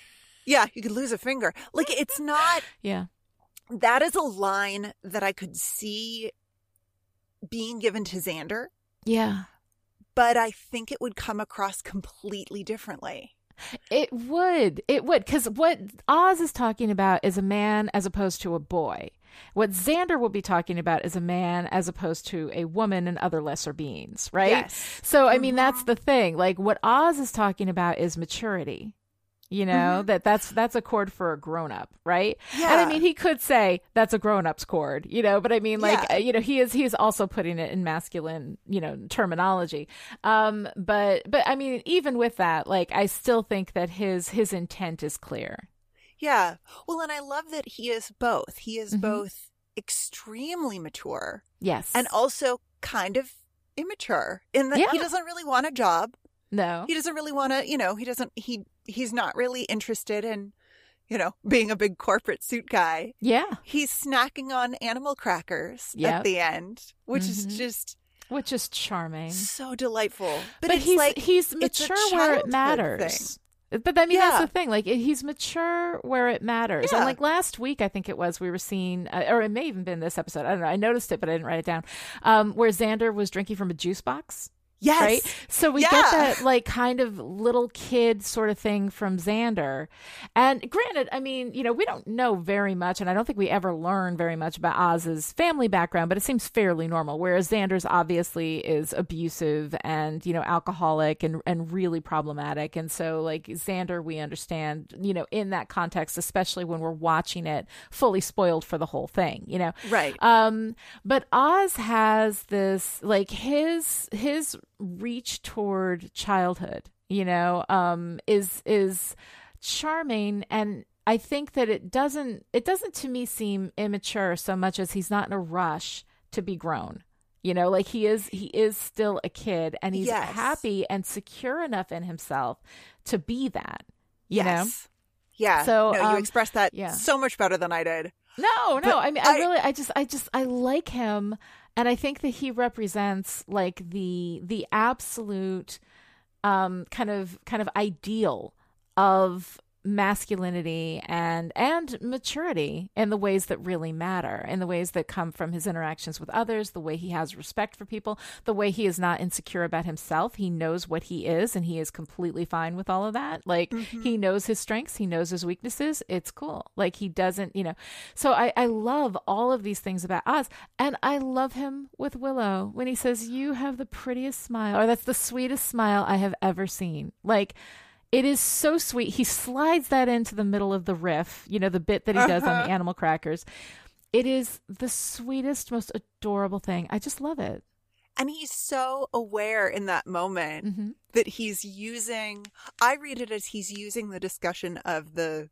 Yeah, you could lose a finger. Like it's not Yeah. That is a line that I could see being given to Xander, Yeah. but I think it would come across completely differently. It would. It would. Because what Oz is talking about is a man as opposed to a boy. What Xander will be talking about is a man as opposed to a woman and other lesser beings, right? Yes. So, I mean, that's mm-hmm. the thing. Like, what Oz is talking about is maturity. You know that that's that's a chord for a grown up, right? yeah. And I mean, he could say that's a grown up's chord, you know. But I mean, like, Yeah. you know, he is he is also putting it in masculine, you know, terminology. Um, but but I mean, even with that, like, I still think that his his intent is clear. Yeah. Well, and I love that he is both. He is Mhm. both extremely mature Yes, and also kind of immature in that Yeah. he doesn't really want a job. no, He doesn't really want to, you know, he doesn't he he's not really interested in, you know, being a big corporate suit guy. yeah, He's snacking on animal crackers Yep. at the end, which is Mhm. just which is charming. so delightful. But, But, he's like he's mature where it matters. thing. But I mean, that's the thing. Like, he's mature where it matters. And like last week, I think it was, we were seeing, uh, or it may even been this episode. I don't know. I noticed it, but I didn't write it down. Um, where Xander was drinking from a juice box. Yes. Right. So we Yeah. get that like kind of little kid sort of thing from Xander. And granted, I mean, you know, we don't know very much, and I don't think we ever learn very much about Oz's family background, but it seems fairly normal. Whereas Xander's obviously is abusive and, you know, alcoholic and, and really problematic. And so like Xander, we understand, you know, in that context, especially when we're watching it fully spoiled for the whole thing, you know. Right. Um, but Oz has this like his his reach toward childhood, you know, um, is is charming and I think that it doesn't it doesn't to me seem immature so much as he's not in a rush to be grown. You know, like he is he is still a kid and he's Yes. happy and secure enough in himself to be that. You know? yes. Yeah. So, no, um, you expressed that yeah. so much better than I did. No, no. But I mean, I, I- really, I just, I just, I like him, and I think that he represents like the the absolute um kind of kind of ideal of masculinity and and maturity in the ways that really matter in the ways that come from his interactions with others the way he has respect for people the way he is not insecure about himself. He knows what he is and he is completely fine with all of that. Like mm-hmm. he knows his strengths he knows his weaknesses. It's cool. Like he doesn't you know. So i i love all of these things about oz and i love him with willow when he says you have the prettiest smile or that's the sweetest smile i have ever seen. Like it is so sweet. He slides that into the middle of the riff, you know, the bit that he does on the animal crackers. It is the sweetest, most adorable thing. I just love it. And he's so aware in that moment Mhm. that he's using, I read it as he's using the discussion of the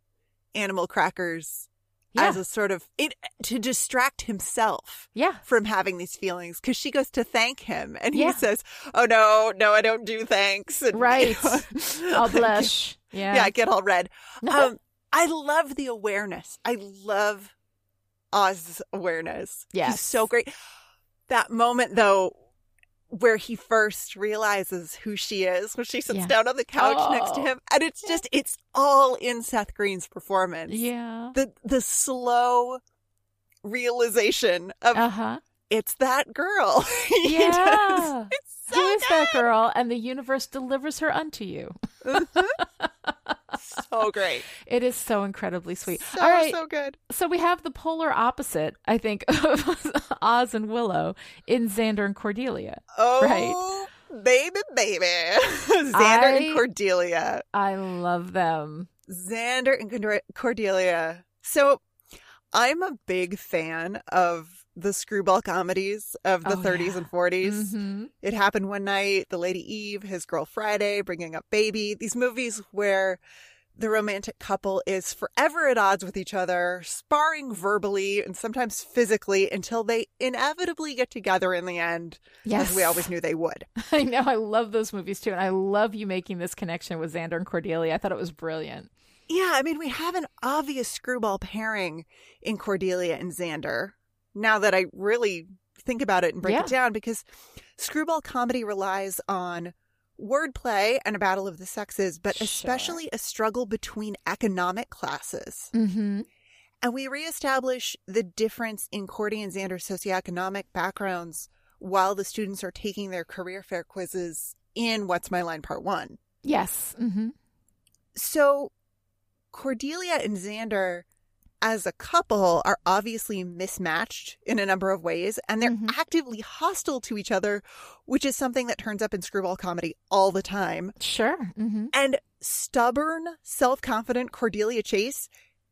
animal crackers Yeah. as a sort of it, to distract himself Yeah. from having these feelings because she goes to thank him and he Yeah. says, "Oh no, no, I don't do thanks." And, Right. you [laughs] know, I'll [laughs] blush. Yeah. yeah, I get all red. Um, I love the awareness. I love Oz's awareness. yeah so great. That moment though, where he first realizes who she is, when she sits Yeah. down on the couch next to Oh. him, and it's just it's all in Seth Green's performance. Yeah. The the slow realization of Uh huh. it's that girl. [laughs] Yeah. It's so Who is that girl? And the universe delivers her unto you. [laughs] [laughs] So great. It is so incredibly sweet. So All right. so good. So we have the polar opposite, I think, [laughs] of Oz and Willow in Xander and Cordelia. Oh, Right. baby, baby. [laughs] Xander I- and Cordelia. I love them. Xander and Cordelia. So I'm a big fan of the screwball comedies of the Oh, 30s yeah. and 40s. hmm It happened one night, The Lady Eve, His Girl Friday, Bringing Up Baby. These movies where the romantic couple is forever at odds with each other, sparring verbally and sometimes physically until they inevitably get together in the end, Yes. as we always knew they would. [laughs] I know. I love those movies too. And I love you making this connection with Xander and Cordelia. I thought it was brilliant. Yeah, I mean, we have an obvious screwball pairing in Cordelia and Xander. Now that I really think about it and break Yeah. it down, because screwball comedy relies on wordplay and a battle of the sexes, but Sure. especially a struggle between economic classes. Mm-hmm. And we reestablish the difference in Cordy and Xander's socioeconomic backgrounds while the students are taking their career fair quizzes in What's My Line Part One. Yes. Mm-hmm. So Cordelia and Xander as a couple are obviously mismatched in a number of ways and they're Mhm. actively hostile to each other, which is something that turns up in screwball comedy all the time. Sure. Mm-hmm. And stubborn, self-confident Cordelia Chase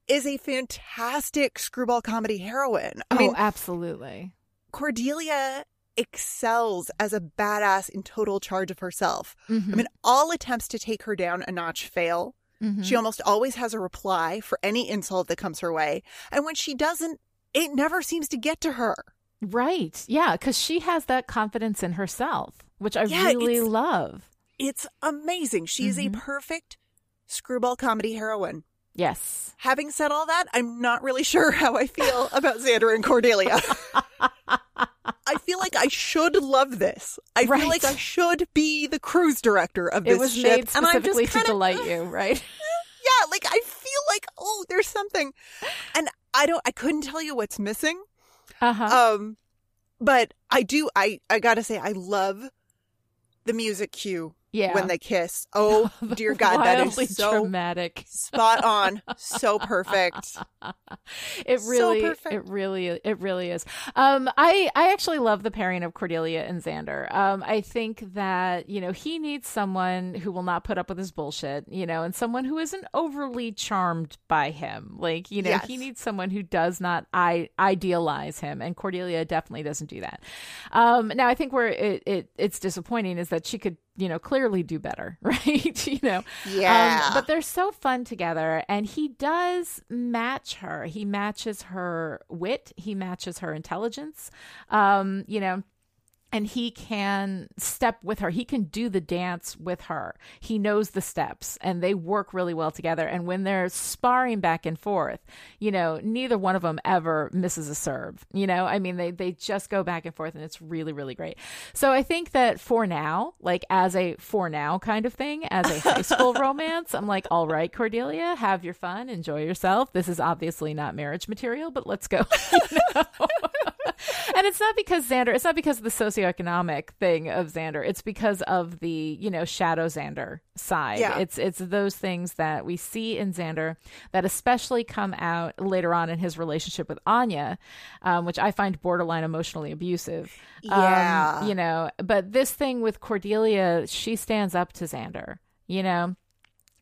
is a fantastic screwball comedy heroine. I oh, mean, absolutely. Cordelia excels as a badass in total charge of herself. Mhm. I mean, all attempts to take her down a notch fail. Mhm. She almost always has a reply for any insult that comes her way. And when she doesn't, it never seems to get to her. Right. Yeah. Because she has that confidence in herself, which I Yeah, really it's- love. It's amazing. She is a perfect screwball comedy heroine. Yes. Having said all that, I'm not really [laughs] sure how I feel about Xander and Cordelia. [laughs] I feel like I should love this. I Right. feel like I should be the cruise director of this It was ship. made and I'm just specifically to kinda- delight you, [laughs] right? Yeah, like I feel like oh, there's something, and I don't. I couldn't tell you what's missing. Uh huh. Um, but I do. I I gotta say, I love the music cue yeah. when they kiss. [laughs] Oh dear God, that is so dramatic. spot on, [laughs] so perfect. It So really, perfect. it really, it really is. Um, I, I actually love the pairing of Cordelia and Xander. Um, I think that you know he needs someone who will not put up with his bullshit, you know, and someone who isn't overly charmed by him. Like you know, Yes. he needs someone who does not I idealize him, and Cordelia definitely doesn't do that. Um, now I think where it, it it's disappointing is that she could you know clearly do better, [laughs] right? you know, Yeah. um, but they're so fun together, and he does match her. He matches her wit. He matches her intelligence. Um, you know. And he can step with her. He can do the dance with her. He knows the steps and they work really well together. And when they're sparring back and forth, you know, neither one of them ever misses a serve. You know, I mean, they, they just go back and forth and it's really, really great. So I think that for now, like as a for now kind of thing, as a high school [laughs] romance, I'm like, all right, Cordelia, have your fun, enjoy yourself. This is obviously not marriage material, but let's go. [laughs] You know? And it's not because Xander, it's not because of the socioeconomic thing of Xander. It's because of the, you know, shadow Xander side. Yeah. It's it's those things that we see in Xander that especially come out later on in his relationship with Anya, um, which I find borderline emotionally abusive. Um, Yeah. you know, but this thing with Cordelia, she stands up to Xander, you know.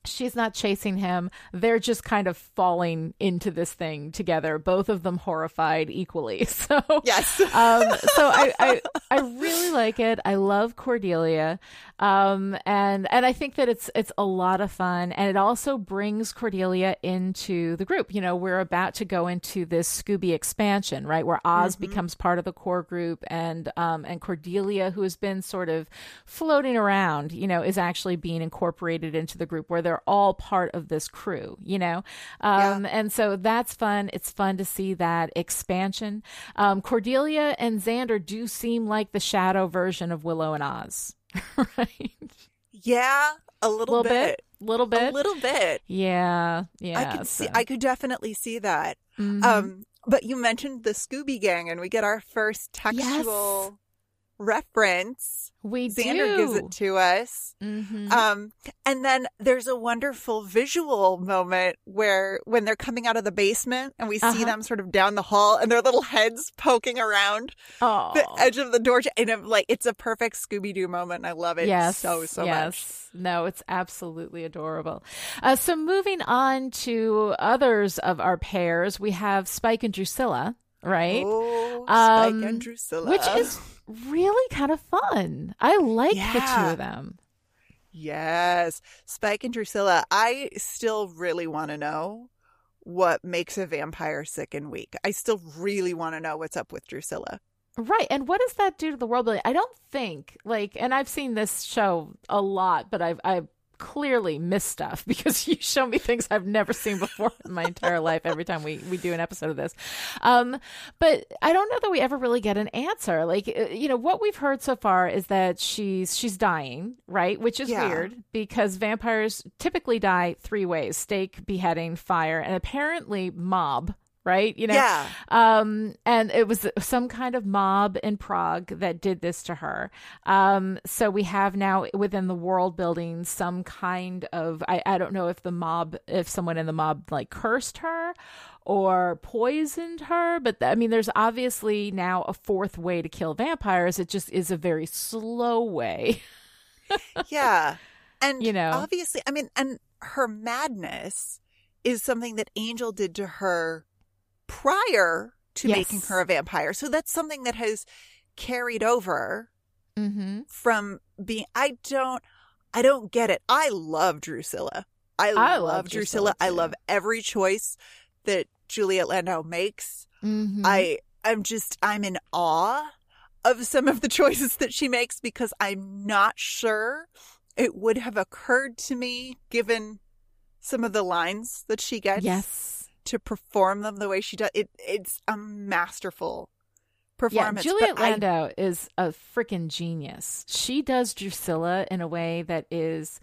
She's not chasing him. They're just kind of falling into this thing together, both of them horrified equally. [laughs] So Yes. um, so I, I I really like it. I love Cordelia, um, and and I think that it's it's a lot of fun, and it also brings Cordelia into the group. You know, we're about to go into this Scooby expansion, right, where Oz becomes part of the core group, and um, and Cordelia, who has been sort of floating around, you know, is actually being incorporated into the group, where they're all part of this crew. You know, um, and so that's fun. It's fun to see that expansion. Um, Cordelia and Xander do seem like the shadow version of Willow and Oz, [laughs] right? Yeah, a little, little bit, little A bit, little bit. Yeah, yeah. I could see I could definitely see that. Mhm. Um but you mentioned the Scooby Gang and we get our first textual reference. we Xander do. gives it to us. Mhm. Um and then there's a wonderful visual moment where when they're coming out of the basement and we see Uh-huh. them sort of down the hall and their little heads poking around oh, the edge of the door and I'm like it's a perfect Scooby Doo moment. I love it yes, so so yes. much. No, it's absolutely adorable. Uh, so moving on to others of our pairs, we have Spike and Drusilla, right? Oh, Spike Um, and Drusilla. Which is really kind of fun. I like the two of them. Yes. Spike and Drusilla, I still really want to know what makes a vampire sick and weak. I still really want to know what's up with Drusilla. Right. And what does that do to the world building? I don't think like and I've seen this show a lot, but I've I've clearly miss stuff [laughs] because you show me things I've never seen before in my entire life every time we, we do an episode of this. Um, but I don't know that we ever really get an answer. Like, uh, you know, what we've heard so far is that she's, she's dying, right? Which is Yeah. weird because vampires typically die three ways, stake, beheading, fire, and apparently mob. Right, you know, Yeah. um, and it was some kind of mob in Prague that did this to her. Um, so we have now within the world building some kind of I, I don't know if the mob if someone in the mob like cursed her or poisoned her, but I mean there's obviously now a fourth way to kill vampires. It just is a very slow way. [laughs] Yeah. And, You know. obviously, I mean, and her madness is something that Angel did to her prior to Yes. making her a vampire. So that's something that has carried over mm-hmm. from being, I don't, I don't get it. I love Drusilla. I, I love, Drusilla. Drusilla, I love every choice that Juliet Landau makes. Mm-hmm. I I'm just I'm in awe of some of the [laughs] choices that she makes because I'm not sure it would have occurred to me given some of the lines that she gets yes. To perform them the way she does. It it's a masterful performance. Yeah. Juliet but I- Landau is a freaking genius. She does Drusilla in a way that is,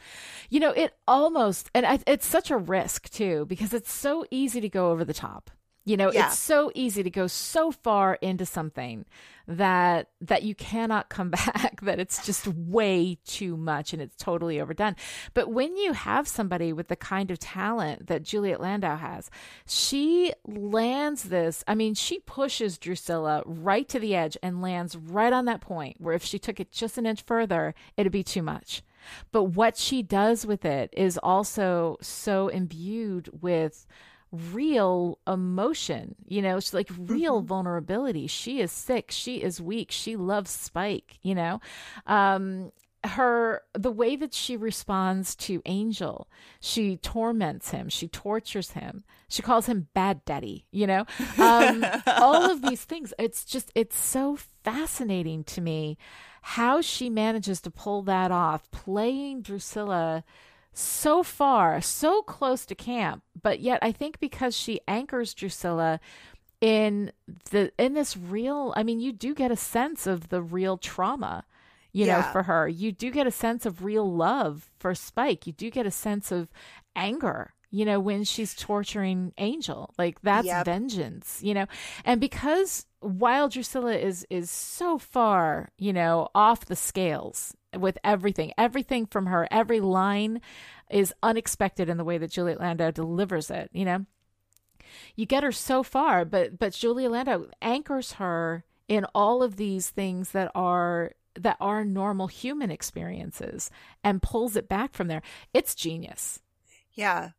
you know, it almost, and I, it's such a risk too, because it's so easy to go over the top. You know, Yeah. it's so easy to go so far into something that that you cannot come [laughs] back that it's just way too much and it's totally overdone. But when you have somebody with the kind of talent that Juliet Landau has, she lands this. I mean, she pushes Drusilla right to the edge and lands right on that point where if she took it just an inch further, it'd be too much. But what she does with it is also so imbued with real emotion you know she's like real vulnerability. She is sick. She is weak. She loves spike you know? Um her the way that she responds to angel she torments him. She tortures him. She calls him bad daddy you know? Um all of these things it's just it's so fascinating to me how she manages to pull that off playing drusilla so far, so close to camp, but yet I think because she anchors Drusilla in the in this real I mean, you do get a sense of the real trauma, you know, for her. You do get a sense of real love for Spike. You do get a sense of anger, you know, when she's torturing Angel. Like that's Yep. vengeance, you know. And because while Drusilla is is so far, you know, off the scales with everything, everything from her, every line is unexpected in the way that Juliet Landau delivers it, you know. You get her so far, but but Juliet Landau anchors her in all of these things that are that are normal human experiences and pulls it back from there. It's genius. Yeah.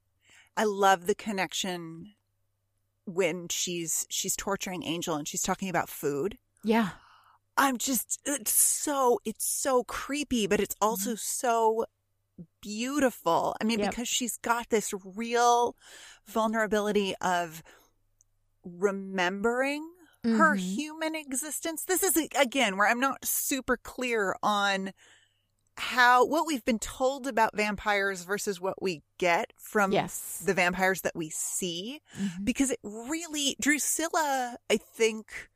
I love the connection when she's she's torturing Angel and she's talking about food. Yeah. I'm just it's so it's so creepy, but it's also so beautiful. I mean, Yep. because she's got this real vulnerability of remembering her Mhm. human existence. This is again where I'm not super clear on how what we've been told about vampires versus what we get from Yes. the vampires that we see Mhm. because it really Drusilla, I think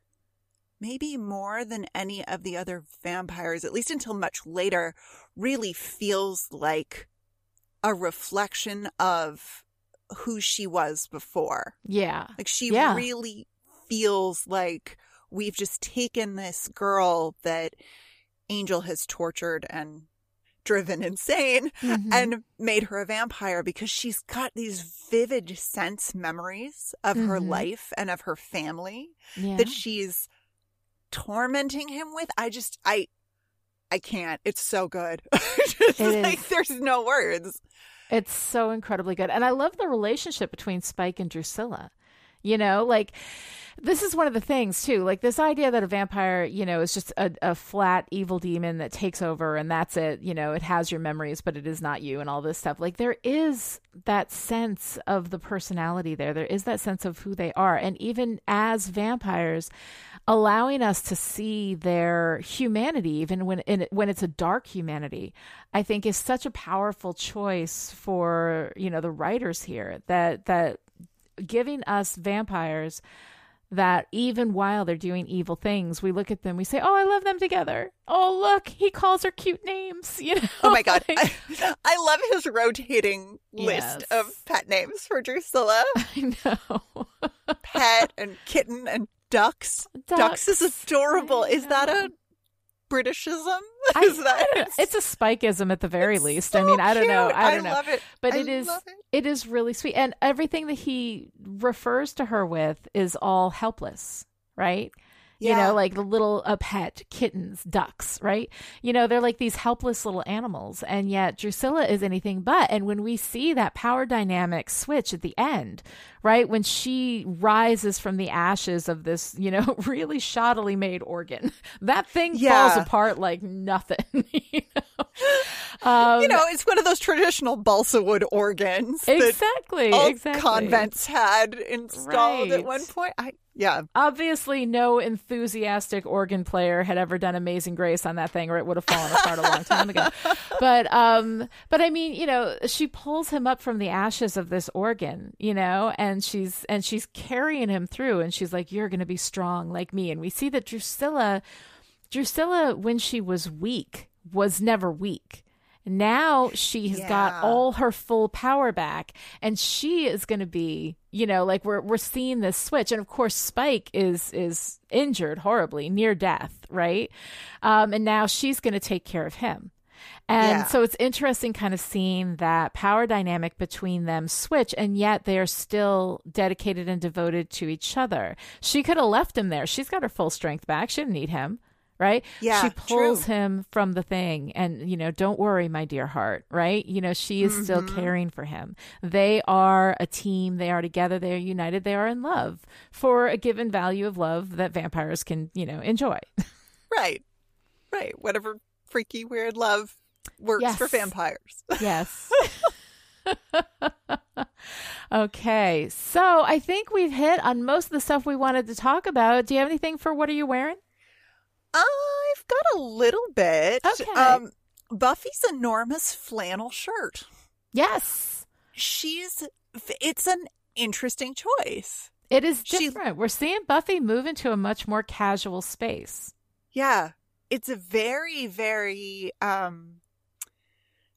maybe more than any of the other vampires, at least until much later, really feels like a reflection of who she was before. Yeah. Like she Yeah. really feels like we've just taken this girl that Angel has tortured and driven insane Mhm. and made her a vampire because she's got these vivid sense memories of her Mhm. life and of her family Yeah. that she's tormenting him with. I just I I can't. It's so good. [laughs] Just It like is. there's no words. It's so incredibly good. And I love the relationship between Spike and Drusilla. You know, like this is one of the things too. Like this idea that a vampire, you know, is just a, a flat evil demon that takes over and that's it. You know, it has your memories, but it is not you and all this stuff. Like there is that sense of the personality there. There is that sense of who they are. And even as vampires, allowing us to see their humanity, even when in, when it's a dark humanity, I think is such a powerful choice for you know the writers here. That that giving us vampires that even while they're doing evil things, we look at them, we say, "Oh, I love them together." Oh, look, he calls her cute names. [laughs] You know. Oh my god. I, [laughs] I love his rotating Yes. list of pet names for Drusilla. [laughs] I know. Pet and kitten and ducks. Ducks, is adorable. Is that a Britishism? [laughs] I, is that I it's a spikeism at the very It's least. so I mean, I don't know. I don't know. love it. But I it is it. it is really sweet. And everything that he refers to her with is all helpless, right? You know, like the little a pet, kittens, ducks, right? You know, they're like these helpless little animals. And yet Drusilla is anything but. And when we see that power dynamic switch at the end, right? When she rises from the ashes of this, you know, [laughs] really shoddily made organ, [laughs] that thing Yeah. falls apart like nothing. [laughs] you know? Um, you know, it's one of those traditional balsa wood organs that exactly, all exactly. convents had installed Right. at one point. I yeah. Obviously, no enthusiastic organ player had ever done Amazing Grace on that thing, or it would have fallen apart a long time ago. [laughs] But, um, but I mean, you know, she pulls him up from the ashes of this organ, you know, and she's and she's carrying him through, and she's like, "You're going to be strong like me." And we see that Drusilla, Drusilla, when she was weak, was never weak. Now she has got all her full power back, and she is going to be, you know, like we're we're seeing this switch, and of course Spike is is injured horribly, near death, right? Um, and now she's going to take care of him. And Yeah. so it's interesting kind of seeing that power dynamic between them switch, and yet they are still dedicated and devoted to each other. She could have left him there. She's got her full strength back. She didn't need him, right? Yeah, She pulls true. him from the thing, and, you know, don't worry, my dear heart, right? You know, she is still Mm-hmm. caring for him. They are a team. They are together. They are united. They are in love for a given value of love that vampires can, you know, enjoy. [laughs] Right. Right. Whatever freaky weird love works for vampires. [laughs] Yes. [laughs] okay. So I think we've hit on most of the stuff we wanted to talk about. Do you have anything for what are you wearing? I've got a little bit. Okay. Um Buffy's enormous flannel shirt. Yes. She's it's an interesting choice. It is She- different. We're seeing Buffy move into a much more casual space. Yeah. It's a very, very um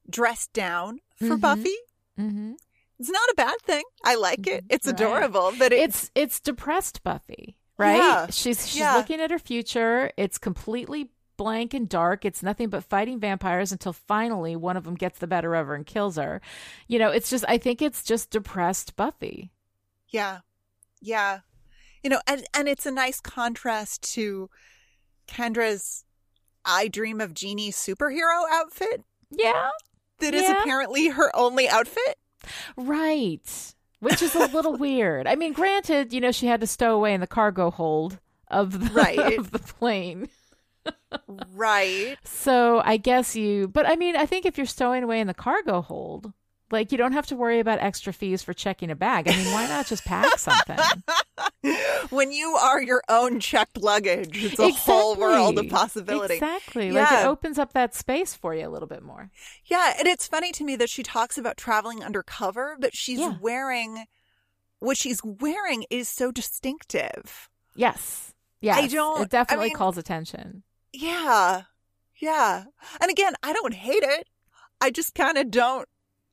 dressed down for Mhm. Buffy. Mm-hmm. It's not a bad thing. I like it. It's Right. adorable, but it, It's it's depressed Buffy, right? Yeah. She's she's Yeah. looking at her future. It's completely blank and dark. It's nothing but fighting vampires until finally one of them gets the better of her and kills her. You know, it's just I think it's just depressed Buffy. Yeah. Yeah. You know, and and it's a nice contrast to Kendra's I Dream of Jeannie superhero outfit Yeah. that is Yeah. apparently her only outfit. Right. Which is a little [laughs] weird. I mean, granted, you know, she had to stow away in the cargo hold of the, Right. [laughs] of the plane. Right. So I guess you, but I mean, I think if you're stowing away in the cargo hold, like you don't have to worry about extra fees for checking a bag. I mean, why not just pack something? [laughs] When you are your own checked luggage, it's a whole world of Exactly. possibility. Exactly. Like it opens up that space for you a little bit more. Yeah, and it's funny to me that she talks about traveling undercover, but she's Yeah. wearing what she's wearing is so distinctive. Yes. Yeah. I don't- It definitely mean- calls attention. Yeah. Yeah. And again, I don't hate it. I just kind of don't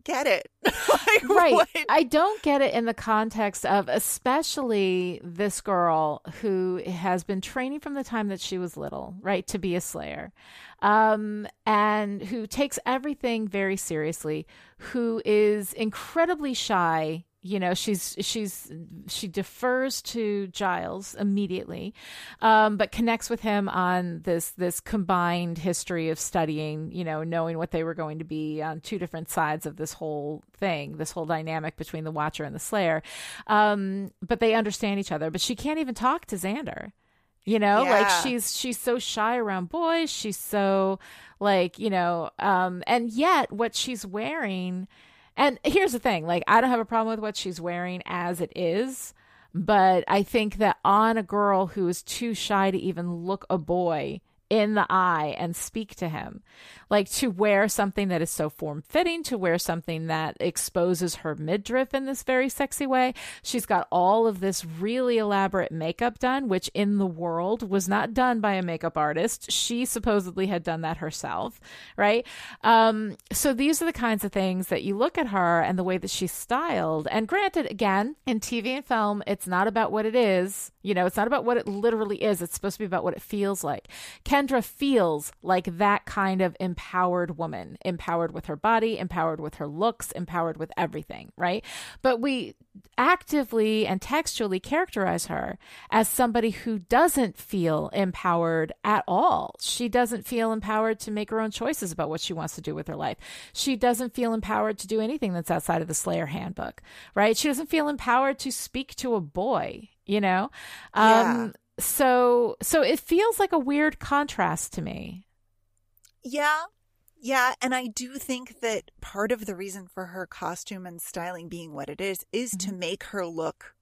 get it. [laughs] Like, right. what- I don't get it in the context of especially this girl who has been training from the time that she was little, right, to be a slayer. Um, and who takes everything very seriously, who is incredibly shy. You know, she's she's she defers to Giles immediately, um, but connects with him on this this combined history of studying. You know, knowing what they were going to be on two different sides of this whole thing, this whole dynamic between the Watcher and the Slayer. Um, but they understand each other. But she can't even talk to Xander. You know, like she's she's so shy around boys. She's so like you know, um, and yet what she's wearing. And here's the thing, like I don't have a problem with what she's wearing as it is, but I think that on a girl who is too shy to even look a boy in the eye and speak to him, like to wear something that is so form fitting, to wear something that exposes her midriff in this very sexy way. She's got all of this really elaborate makeup done, which in the world was not done by a makeup artist. She supposedly had done that herself, right? Um, so these are the kinds of things that you look at her and the way that she's styled. And granted, again, in TV and film, it's not about what it is. You know, it's not about what it literally is. It's supposed to be about what it feels like. Kendra feels like that kind of empowered woman, empowered with her body, empowered with her looks, empowered with everything, right? But we actively and textually characterize her as somebody who doesn't feel empowered at all. She doesn't feel empowered to make her own choices about what she wants to do with her life. She doesn't feel empowered to do anything that's outside of the Slayer handbook, right? She doesn't feel empowered to speak to a boy, you know? Um so so it feels like a weird contrast to me. Yeah. Yeah. And I do think that part of the reason for her costume and styling being what it is is to Mm-hmm. make her look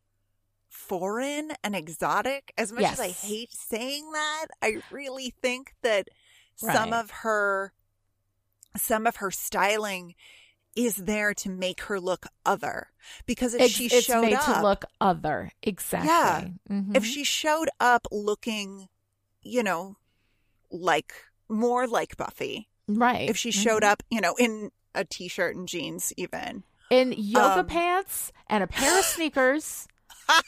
foreign and exotic. As much as I hate saying that, I really think that some of her some of her styling is there to make her look other. Because if It's, she it's showed made up to look other. Exactly. Yeah. Mhm. if she showed up looking, you know, like more like Buffy, right. if she showed Mhm. up, you know, in a t-shirt and jeans, even. in yoga Um, pants and a pair of sneakers.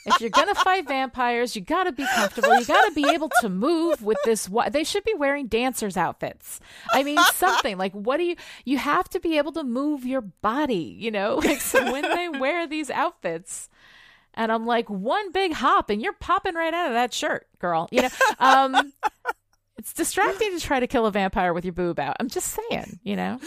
If you're gonna fight vampires, you gotta be comfortable. You gotta be able to move with this. They should be wearing dancers' outfits. I mean, something like what do you? You have to be able to move your body. You know, [laughs] like so when they wear these outfits. And I'm like, one big hop, and you're popping right out of that shirt, girl. You know, um, it's distracting to try to kill a vampire with your boob out. I'm just saying, you know.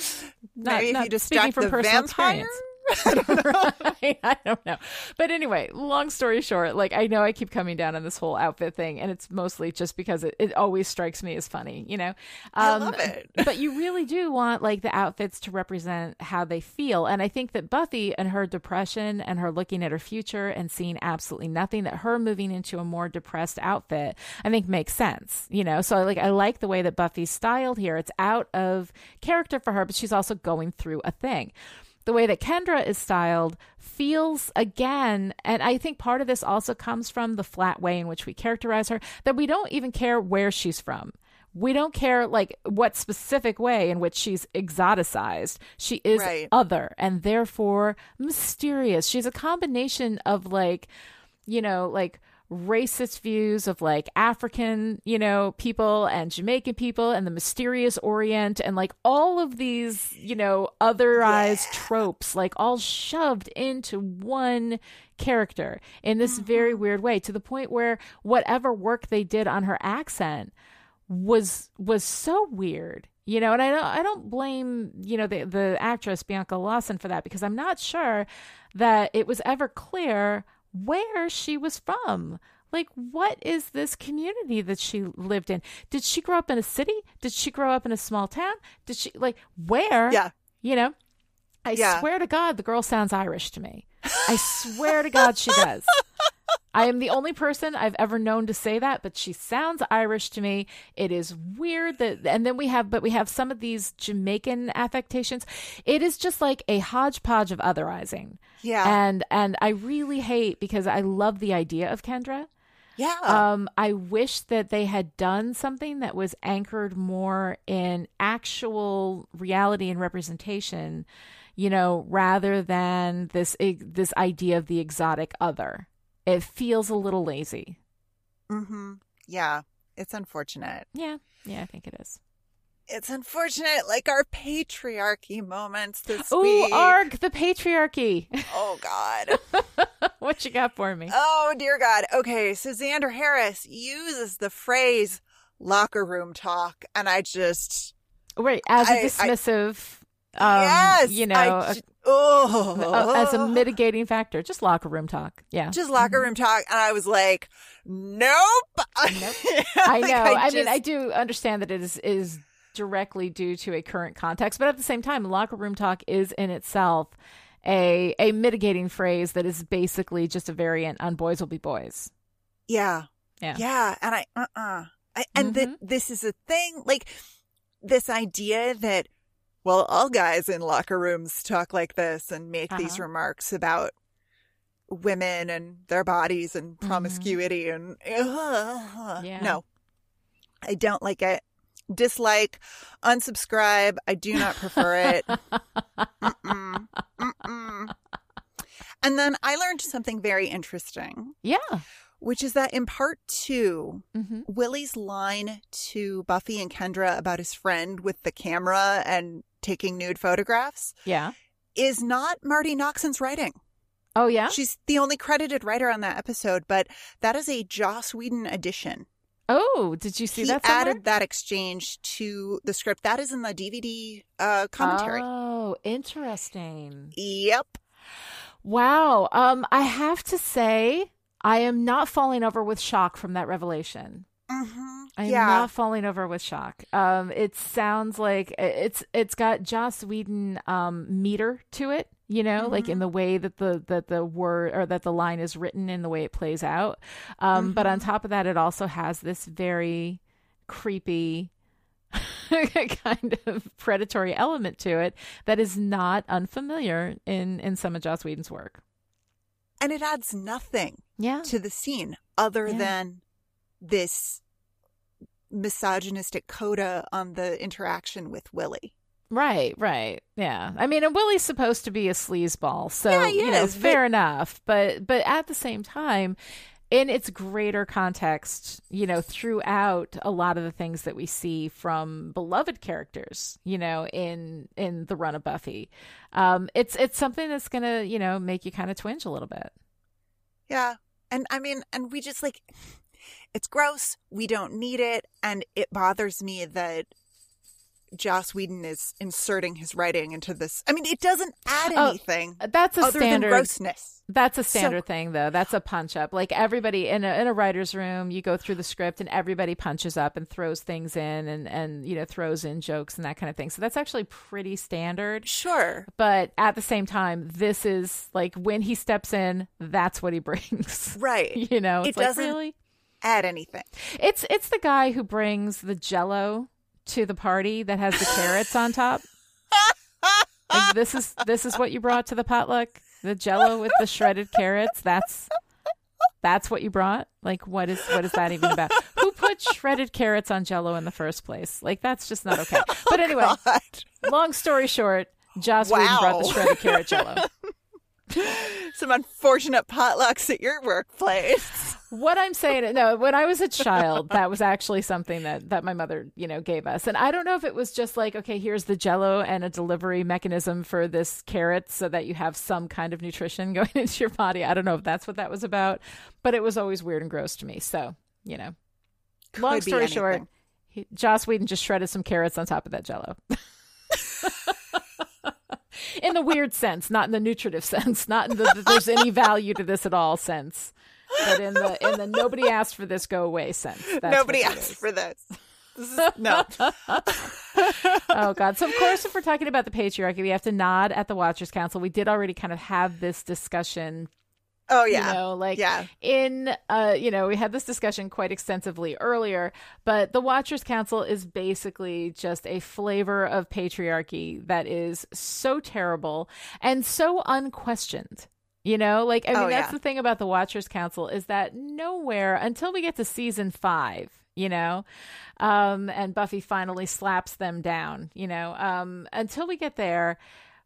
Not, Maybe if not you speaking distract from the personal vampire. experience. [laughs] Right? [laughs] I don't know. But anyway, long story short, like I know I keep coming down on this whole outfit thing, and it's mostly just because it, it always strikes me as funny, you know? I um, love it. [laughs] but you really do want like the outfits to represent how they feel. And I think that Buffy and her depression and her looking at her future and seeing absolutely nothing, that her moving into a more depressed outfit, I think makes sense, you know? So like I like the way that Buffy's styled here. It's out of character for her, but she's also going through a thing the way that Kendra is styled feels again, and I think part of this also comes from the flat way in which we characterize her, that we don't even care where she's from. We don't care like what specific way in which she's exoticized. She is Right. other and therefore mysterious. She's a combination of like, you know, like racist views of like African, you know, people and Jamaican people and the mysterious Orient and like all of these, you know, otherized tropes, like all shoved into one character in this mm-hmm. very weird way to the point where whatever work they did on her accent was was so weird You know, and I don't I don't blame, you know, the the actress Bianca Lawson for that because I'm not sure that it was ever clear where she was from. Like, what is this community that she lived in? Did she grow up in a city? Did she grow up in a small town? Did she, like, where? Yeah. You know, I Yeah. swear to God, the girl sounds Irish to me. I swear to God, she does. I am the only person I've ever known to say that, but she sounds Irish to me. It is weird that, and then we have, but we have some of these Jamaican affectations. It is just like a hodgepodge of otherizing. Yeah. And, and I really hate because I love the idea of Kendra. Yeah. Um, I wish that they had done something that was anchored more in actual reality and representation, you know, rather than this this idea of the exotic other. It feels a little lazy. mm-hmm. Yeah. It's unfortunate. Yeah, yeah, I think it is. It's unfortunate, like our patriarchy moments this Ooh, week. arg the patriarchy. Oh God. [laughs] what you got for me? oh dear God. Okay, so Xander Harris uses the phrase locker room talk, and I just Wait, as a I- I- dismissive, um, yes, you know, I a- oh, a- as a mitigating factor, just locker room talk. Yeah, just locker room talk, and I was like, nope. [laughs] Nope. I know. I, mean, just- I do understand that it is is directly due to a current context, but at the same time, locker room talk is in itself a a mitigating phrase that is basically just a variant on boys will be boys. Yeah. Yeah. Yeah. And I, uh uh I, and that this is a thing, like this idea that, well, all guys in locker rooms talk like this and make these Uh-huh. remarks about women and their bodies and promiscuity and, uh, Yeah. no, I don't like it. Dislike, unsubscribe. I do not prefer it. Mm-mm. Mm-mm. And then I learned something very interesting Yeah. which is that in part 2 Mhm. Willie's line to Buffy and Kendra about his friend with the camera and taking nude photographs Yeah. is not Marti Noxon's writing. Oh yeah. She's the only credited writer on that episode, but that is a Joss Whedon addition. Oh, did you see he that? somewhere? added that exchange to the script. That is in the DVD uh, commentary. Oh, interesting. Yep. Wow. Um, I have to say, I am not falling over with shock from that revelation. Hmm I'm Yeah. not falling over with shock. Um, it sounds like it's it's got Joss Whedon um meter to it, you know, like Mm-hmm. in the way that the that the word or that the line is written and the way it plays out. Um, but on Mm-hmm. top of that, it also has this very creepy [laughs] kind of predatory element to it that is not unfamiliar in in some of Joss Whedon's work. And it adds nothing Yeah. to the scene other Yeah. than this misogynistic coda on the interaction with Willie. Right, right. Yeah. I mean, and Willie's supposed to be a sleazeball, so Yeah, you know, is, fair enough. But but at the same time, in its greater context, you know, throughout a lot of the things that we see from beloved characters, you know, in in the run of Buffy, um, it's it's something that's gonna, you know, make you kind of twinge a little bit. Yeah. And I mean, and we just like, it's gross. We don't need it. And it bothers me that Joss Whedon is inserting his writing into this. I mean, it doesn't add Oh, anything That's a standard grossness. That's a So- standard thing, though. That's a punch up. Like everybody in a in a writer's room, you go through the script and everybody punches up and throws things in and and you know throws in jokes and that kind of thing. So that's actually pretty standard. Sure. But at the same time, this is like when he steps in, that's what he [laughs] brings. Right. You know, It it's like doesn't- really. Add anything. It's it's the guy who brings the Jello to the party that has the carrots on top. [laughs] Like this is this is what you brought to the potluck? The Jello with the shredded carrots. That's that's what you brought. Like what is what is that even about? Who put shredded carrots on Jello in the first place? Like that's just not okay. [laughs] Oh, but anyway, God. long story short, Joss Whedon brought the shredded carrot Jello. [laughs] [laughs] Some unfortunate potlucks at your workplace. What I'm saying, no, when I was a child, that was actually something that that my mother, you know, gave us, and I don't know if it was just like, okay, here's the Jello and a delivery mechanism for this carrot, so that you have some kind of nutrition [laughs] going into your body. I don't know if that's what that was about, but it was always weird and gross to me. So, you know, long Could be story short. He, Joss Whedon just shredded some carrots on top of that jello. [laughs] [laughs] in the weird sense, not in the nutritive [laughs] sense, not in the that there's any value to this at all sense, but in the in the nobody asked for this go away sense. That's Nobody asked for this. This is [laughs] no. oh god so of course if we're talking about the patriarchy we have to nod at the watchers council we did already kind of have this discussion Oh yeah. you know like yeah. in uh you know we had this discussion quite extensively earlier but the watchers council is basically just a flavor of patriarchy that is so terrible and so unquestioned you know like i mean Oh, that's yeah. the thing about the watchers council is that nowhere until we get to season five you know um and buffy finally slaps them down you know um until we get there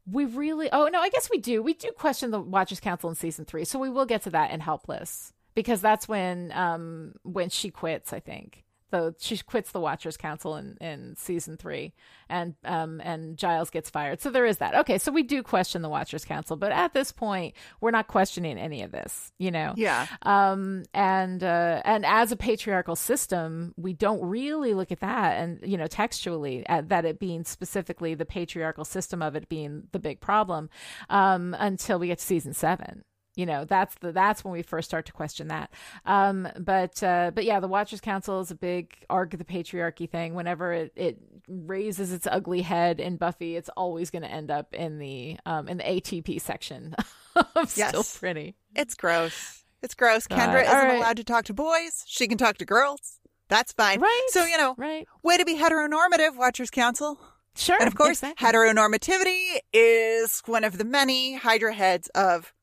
we really oh no i guess we do. We do question the watchers council in season three so we will get to that in helpless because that's when um when she quits i think so she quits the watchers council in in season three and um and giles gets fired. So there is that. Okay so we do question the watchers council but at this point we're not questioning any of this you know? Yeah. um and uh and as a patriarchal system we don't really look at that and you know textually at that it being specifically the patriarchal system of it being the big problem um until we get to season 7 you know that's the that's when we first start to question that um but uh but yeah the watchers council is a big arc of the patriarchy thing whenever it, it raises its ugly head in buffy it's always going to end up in the um in the atp section [laughs] of still Yes. pretty It's gross. It's gross. God. Kendra isn't right. allowed to talk to boys. She can talk to girls. That's fine. Right. So, you know, right way to be heteronormative, Watchers Council. Sure. And of course, exactly. heteronormativity is one of the many Hydra heads of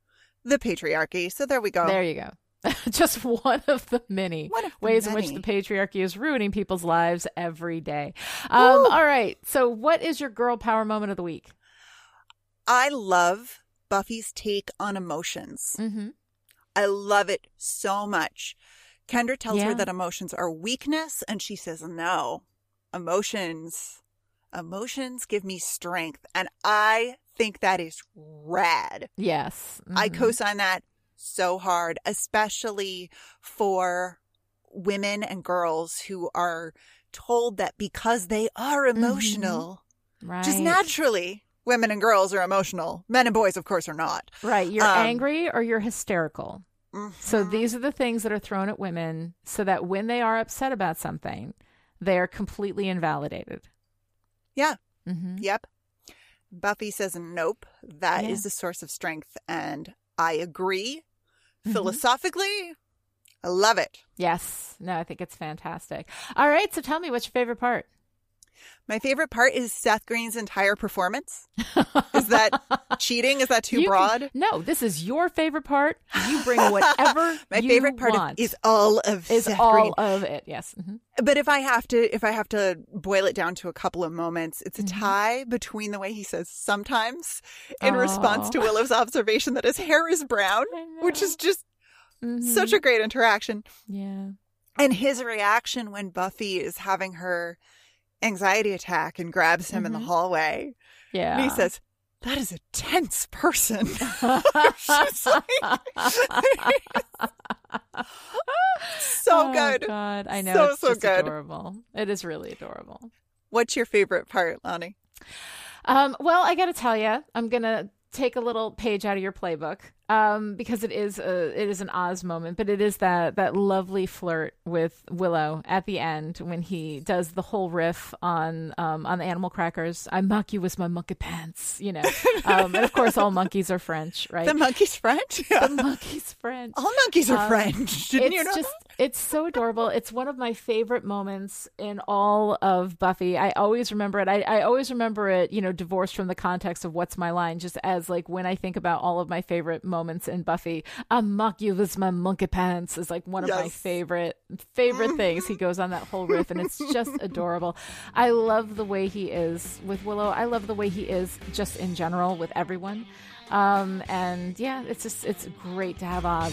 the patriarchy. So there we go. There you go. [laughs] Just one of the many of the ways in which the patriarchy is ruining people's lives every day. Um, all right. So, what is your girl power moment of the week? I love Buffy's take on emotions. Mm-hmm. I love it so much. Kendra tells Yeah. her that emotions are weakness, and she says, No, emotions, emotions give me strength. And I think that is rad. Yes. I Mhm. co sign that so hard, especially for women and girls who are told that because they are emotional, right. just naturally, women and girls are emotional. Men and boys, of course, are not. Right. You're Um, angry or you're hysterical. So, Mhm. these are the things that are thrown at women so that when they are upset about something, they are completely invalidated. Yeah. Mm-hmm. Yep. Buffy says, nope, that is Yeah. the source of strength. And I agree. Mhm. Philosophically, I love it. Yes. No, I think it's fantastic. All right. So, tell me what's your favorite part? My favorite part is Seth Green's entire performance. [laughs] Is that cheating? Is that too You can- broad? no, this is your favorite part. You bring [laughs] whatever My favorite part of, is all of is Seth all Green. of it. Yes. Mhm. But if I have to, if I have to boil it down to a couple of moments, it's a Mm-hmm. tie between the way he says sometimes in response to Willow's observation that his hair is brown, which is just Mhm. such a great interaction. yeah. And his reaction when Buffy is having her anxiety attack and grabs him in the Mhm. hallway. Yeah. And he says, That is a tense person. [laughs] She's [laughs] like- [laughs] so Oh, good. God, I know So, it's so just good. adorable. It is really adorable. What's your favorite part, Lani? Um, well, I got to tell you, I'm gonna take a little page out of your playbook um, because it is a it is an Oz moment, but it is that that lovely flirt with Willow at the end when he does the whole riff on um, on the animal crackers. I mock you with my monkey pants, you know, um, and of course all monkeys are French, right? The monkey's French? The monkey's French. All monkeys are Um, French. [laughs] Didn't it's you know? just it's so adorable it's one of my favorite moments in all of buffy i always remember it I, I always remember it you know divorced from the context of what's my line just as like when i think about all of my favorite moments in buffy. I mock you with my monkey pants is like one of my favorite favorite things. He [laughs] goes on that whole riff and it's just adorable. I love the way he is with willow. I love the way he is just in general with everyone. Um and yeah it's just it's great to have oz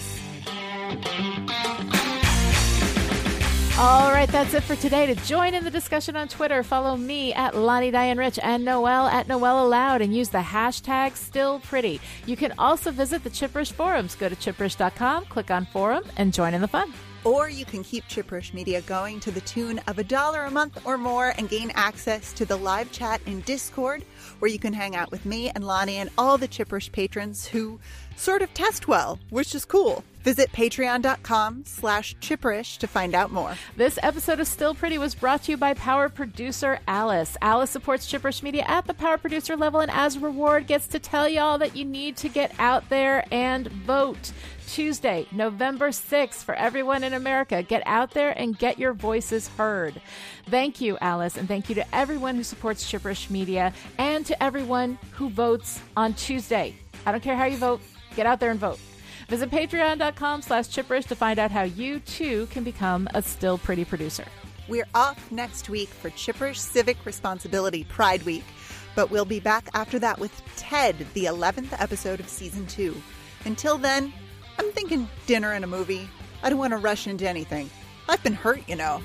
all right, that's it for today. To join in the discussion on Twitter, follow me at Lani Diane Rich and Noel at Noel Aloud and use the hashtag Still Pretty. You can also visit the Chipperish forums. Go to chipperish.com, click on forum, and join in the fun. Or you can keep Chipperish Media going to the tune of a dollar a month or more and gain access to the live chat in Discord, where you can hang out with me and Lani and all the Chipperish patrons who sort of test well, which is cool. Visit patreon.com slash chipperish to find out more. This episode of Still Pretty was brought to you by Power Producer Alice. Alice supports Chipperish Media at the Power Producer level and as a reward gets to tell y'all that you need to get out there and vote. Tuesday, November 6th, for everyone in America. Get out there and get your voices heard. Thank you, Alice, and thank you to everyone who supports Chipperish Media and to everyone who votes on Tuesday. I don't care how you vote, get out there and vote. Visit patreon.com slash chipperish to find out how you too can become a still pretty producer. We're off next week for Chipperish Civic Responsibility Pride Week, but we'll be back after that with Ted, the 11th episode of season two. Until then, I'm thinking dinner and a movie. I don't want to rush into anything. I've been hurt, you know.